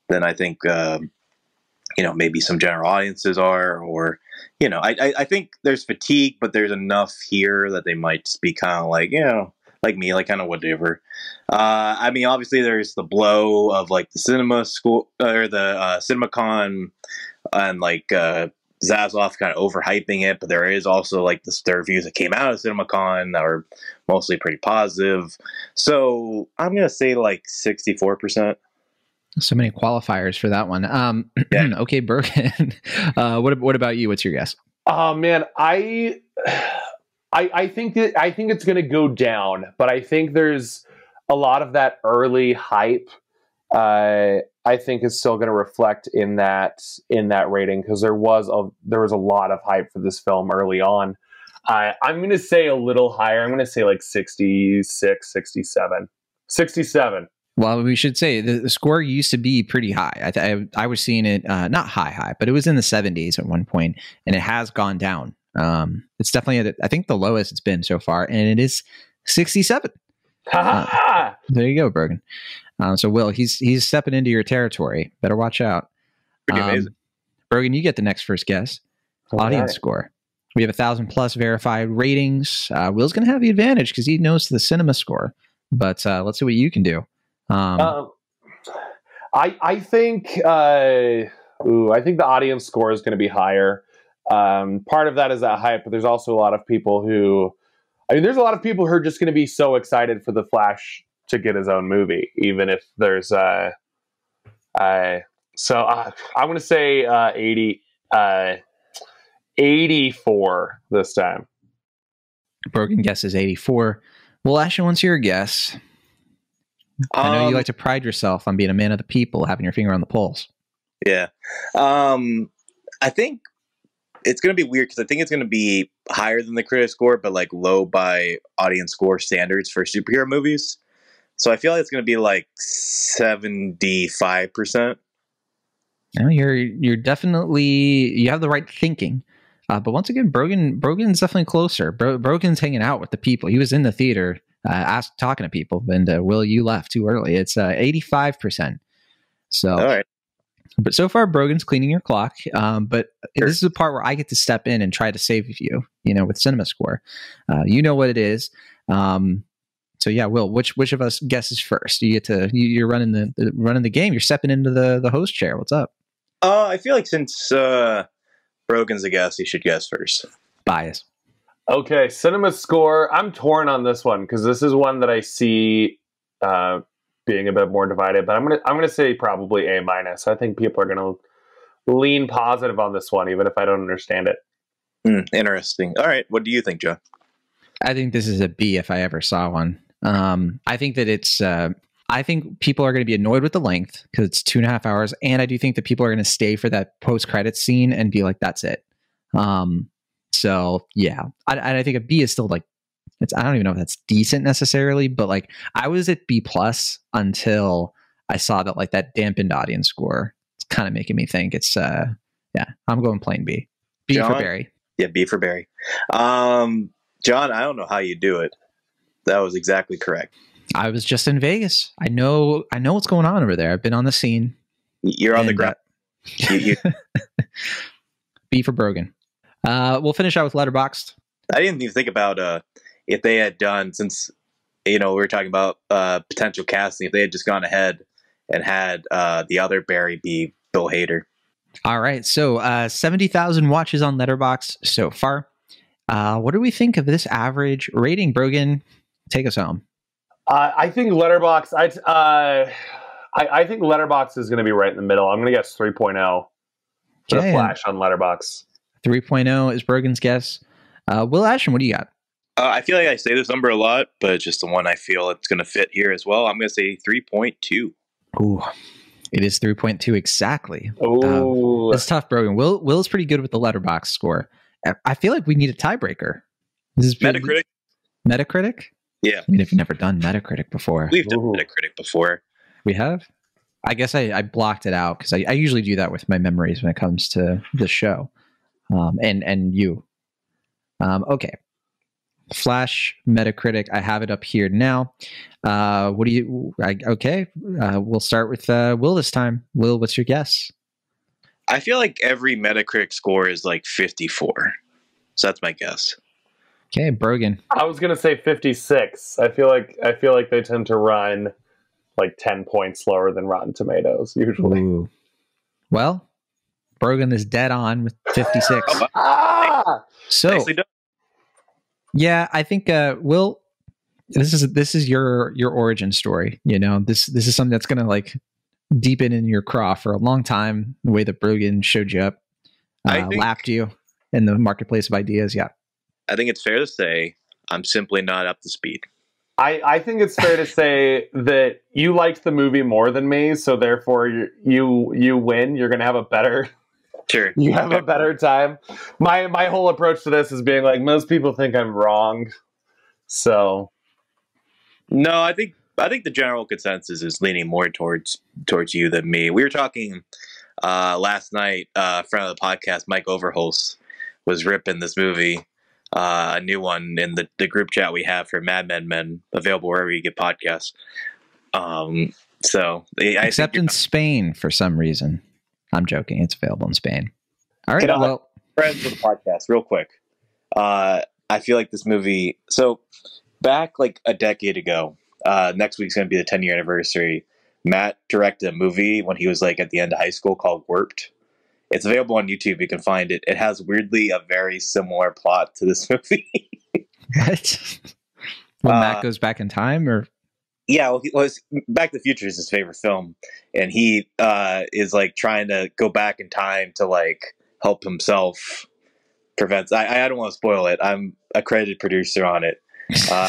than I think uh, you know maybe some general audiences are, or you know, I, I think there's fatigue, but there's enough here that they might be kind of like you know like me, like kind of whatever. Uh, I mean, obviously there's the blow of like the cinema school or the uh, CinemaCon and like uh, Zaslav kind of overhyping it, but there is also like the, the reviews that came out of CinemaCon that were mostly pretty positive. So I'm gonna say like 64 percent. So many qualifiers for that one. Um, yeah. okay, Brogan. Uh, what what about you? What's your guess? Oh man, I I, I think that I think it's going to go down, but I think there's a lot of that early hype. Uh, I think is still going to reflect in that in that rating because there was a there was a lot of hype for this film early on. I'm going to say a little higher. I'm going to say like 66, 67, 67. Well, we should say the, the score used to be pretty high. I, th- I, I was seeing it uh, not high, high, but it was in the 70s at one point, and it has gone down um, it's definitely, I think, the lowest it's been so far, and it is 67. Uh, there you go, Brogan. Uh, so, Will, he's he's stepping into your territory. Better watch out. Um. Brogan, you get the next first guess. All Audience right. score. We have a thousand plus verified ratings. Uh, Will's going to have the advantage because he knows the CinemaScore. But uh, let's see what you can do. Um, um I I think uh, ooh, I think the audience score is going to be higher. Um, part of that is that hype, but there's also a lot of people who, I mean, there's a lot of people who are just going to be so excited for the Flash to get his own movie, even if there's, uh, uh, so uh, I'm going to say uh, 80, uh, 84 this time. Brogan guess is 84. Well, Ashton, what's your guess? I know Um, you like to pride yourself on being a man of the people, having your finger on the pulse. Yeah. Um, I think it's going to be weird because I think it's going to be higher than the critic score, but like low by audience score standards for superhero movies. So I feel like it's going to be like 75%. You know, you're you're definitely you have the right thinking. Uh, but once again, Brogan Brogan's definitely closer. Bro, Brogan's hanging out with the people. He was in the theater, uh, asked, talking to people. And uh, Will, you left too early. It's eighty five percent. So, All right. But so far, Brogan's cleaning your clock. Um, but this is the part where I get to step in and try to save you. You know, with CinemaScore, uh, you know what it is. Um, so yeah, Will, which which of us guesses first? You get to you, you're running the, the running the game. You're stepping into the the host chair. What's up? Uh, I feel like since uh, Brogan's a guest, he should guess first. Bias. Okay, CinemaScore. I'm torn on this one because this is one that I see uh, being a bit more divided. But I'm gonna I'm gonna say probably A minus. I think people are gonna lean positive on this one, even if I don't understand it. Hmm, interesting. All right. What do you think, Joe? I think this is a B if I ever saw one. Um, I think that it's. Uh, I think people are going to be annoyed with the length because it's two and a half hours, and I do think that people are going to stay for that post credit scene and be like, "That's it." Um, so yeah, I, I think a B is still like. It's, I don't even know if that's decent necessarily, but like I was at B plus until I saw that like that dampened audience score. It's kind of making me think it's. uh Yeah, I'm going plain B. B for Barry. Yeah, B for Barry. Um, Jon, I don't know how you do it. That was exactly correct. I was just in Vegas. I know I know what's going on over there. I've been on the scene. You're on the And, ground. You- you- uh, B for Brogan. Uh, we'll finish out with Letterboxd. I didn't even think about uh, if they had done since you know we were talking about uh, potential casting. If they had just gone ahead and had uh, the other Barry be Bill Hader. All right, so uh, seventy thousand watches on Letterboxd so far. Uh, what do we think of this average rating, Brogan? Take us home. Uh, I think Letterboxd. I uh, I, I think Letterboxd is going to be right in the middle. I'm going to guess 3.0 for the Okay. Flash on Letterboxd. 3.0 is Brogan's guess. Uh, Will Ashton, what do you got? Uh, I feel like I say this number a lot, but it's just the one I feel it's going to fit here as well. I'm going to say three point two. Ooh, it is 3.2 exactly. Oh, It's tough, Brogan. Will Will's pretty good with the Letterboxd score. I- I feel like we need a tiebreaker. This is Metacritic. Metacritic. Yeah, I mean, if you've never done Metacritic before, we've done Ooh. Metacritic before. we have. I guess I, I blocked it out because I, I usually do that with my memories when it comes to the show, um, and and you. Um, okay, Flash Metacritic. I have it up here now. Uh, what do you? I, okay, uh, we'll start with uh, Will this time. Will, what's your guess? I feel like every Metacritic score is like 54. So that's my guess. Okay, Brogan. I was going to say 56. I feel like I feel like they tend to run like 10 points lower than Rotten Tomatoes usually. Ooh. Well, Brogan is dead on with 56. Oh, Ah! So, Nicely done. Yeah, I think uh Will this is this is your your origin story, you know. This this is something that's going to like deepen in your craw for a long time, the way that Brogan showed you up, I uh, think- lapped you in the marketplace of ideas, yeah. I think it's fair to say I'm simply not up to speed. I, I think it's fair to say that you liked the movie more than me, so therefore you you, you win. You're going to have a better Sure. you have a better time. My my whole approach to this is being like most people think I'm wrong. So, No, I think I think the general consensus is leaning more towards towards you than me. We were talking uh, last night. Uh, friend of the podcast, Mike Overholtz, was ripping this movie, uh, a new one in the, the group chat we have for Mad Men Men, available wherever you get podcasts. Um, so I Except in Spain for some reason. I'm joking. It's available in Spain. All right. Well, friends of the podcast, real quick. Uh, I feel like this movie. So back like a decade ago, uh, next week's going to be the 10 year anniversary. Matt directed a movie when he was like at the end of high school called Warped. It's available on YouTube. You can find it. It has weirdly a very similar plot to this movie. when Uh, Matt goes back in time or yeah, well, he was Back to the Future is his favorite film, and he uh, is like trying to go back in time to like help himself prevent. I, I don't want to spoil it. I'm a credited producer on it. Uh,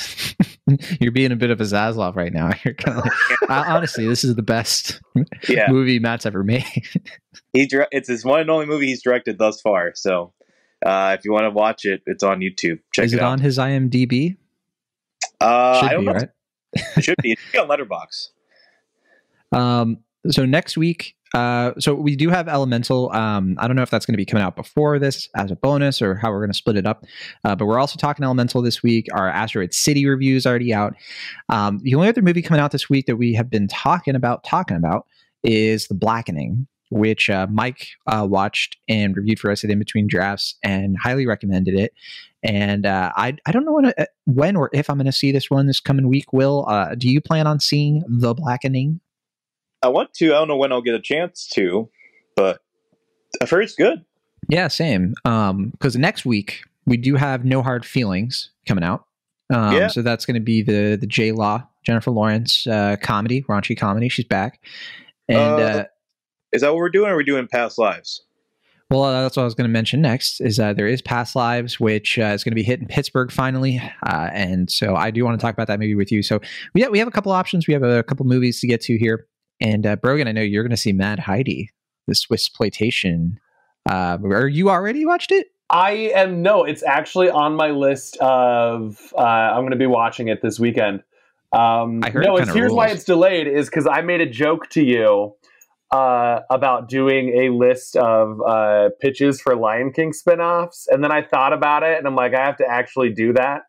You're being a bit of a Zaslav right now. You're kind of like, honestly, this is the best yeah, movie Matt's ever made. he it's his one and only movie he's directed thus far. So uh, if you want to watch it, it's on YouTube. Check is it, it out. on his IMDb? Uh, Should I don't be, know. right? It should be. It should be on Letterboxd. Um, so next week, uh, so we do have Elemental. Um, I don't know if that's going to be coming out before this as a bonus or how we're going to split it up. Uh, but we're also talking Elemental this week. Our Asteroid City review is already out. Um, the only other movie coming out this week that we have been talking about talking about is The Blackening, which uh, Mike uh, watched and reviewed for us at In Between Drafts and highly recommended it. And uh, I I don't know when, uh, when or if I'm going to see this one this coming week. Will uh, do you plan on seeing The Blackening? I want to. I don't know when I'll get a chance to, but I've heard it's good. Yeah, same. Um, because next week we do have No Hard Feelings coming out. Um, Yeah. so that's going to be the the J Law Jennifer Lawrence uh, comedy, raunchy comedy. She's back, and uh, Uh, Is that what we're doing? Or are we doing past lives? Well, uh, that's what I was going to mention next. Is that there is Past Lives, which uh, is going to be hit in Pittsburgh finally, uh, and so I do want to talk about that movie with you. So we have, we have a couple options. We have a couple movies to get to here, and uh, Brogan, I know you're going to see Mad Heidi, the Swiss exploitation. Uh, are you already watched it? I am no. It's actually on my list of. Uh, I'm going to be watching it this weekend. Um, I heard no, it it's, here's why it's delayed is because I made a joke to you uh, about doing a list of uh, pitches for Lion King spinoffs, and then I thought about it, and I'm like, I have to actually do that.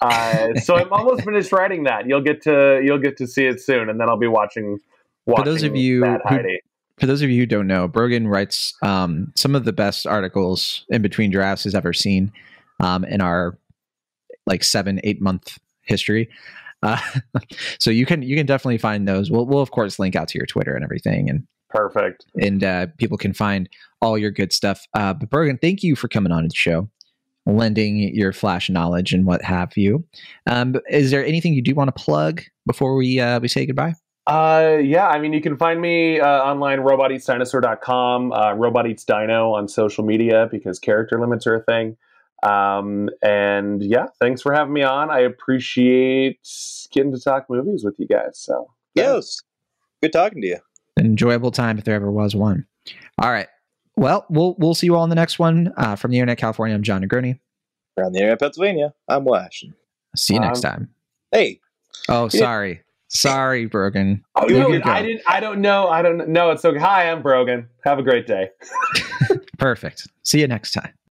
Uh, so I'm almost finished writing that. You'll get to you'll get to see it soon, and then I'll be watching. watching those of you who- for those of you who don't know, Brogan writes um, some of the best articles in between drafts he's ever seen um, in our like seven eight month history. Uh, so you can you can definitely find those. We'll we'll of course link out to your Twitter and everything, and Perfect. and uh, people can find all your good stuff. Uh, but Brogan, thank you for coming on the show, lending your flash knowledge and what have you. Um, is there anything you do want to plug before we uh, we say goodbye? Uh, yeah, I mean, you can find me uh, online, roboteatsdinosaur.com, uh, Robot Eats Dino on social media because character limits are a thing. Um, and yeah, thanks for having me on. I appreciate getting to talk movies with you guys. So, Yes. Good talking to you. An enjoyable time if there ever was one. All right. Well, we'll we'll see you all in the next one. Uh, from the Internet California, I'm Jon Negroni. Around the area of Pennsylvania, I'm Wash. See you next Um, time. Hey, Oh, yeah. sorry. Sorry, Brogan. oh, Leave no, I didn't, I don't know. I don't know. It's okay. Hi, I'm Brogan. Have a great day. Perfect. See you next time.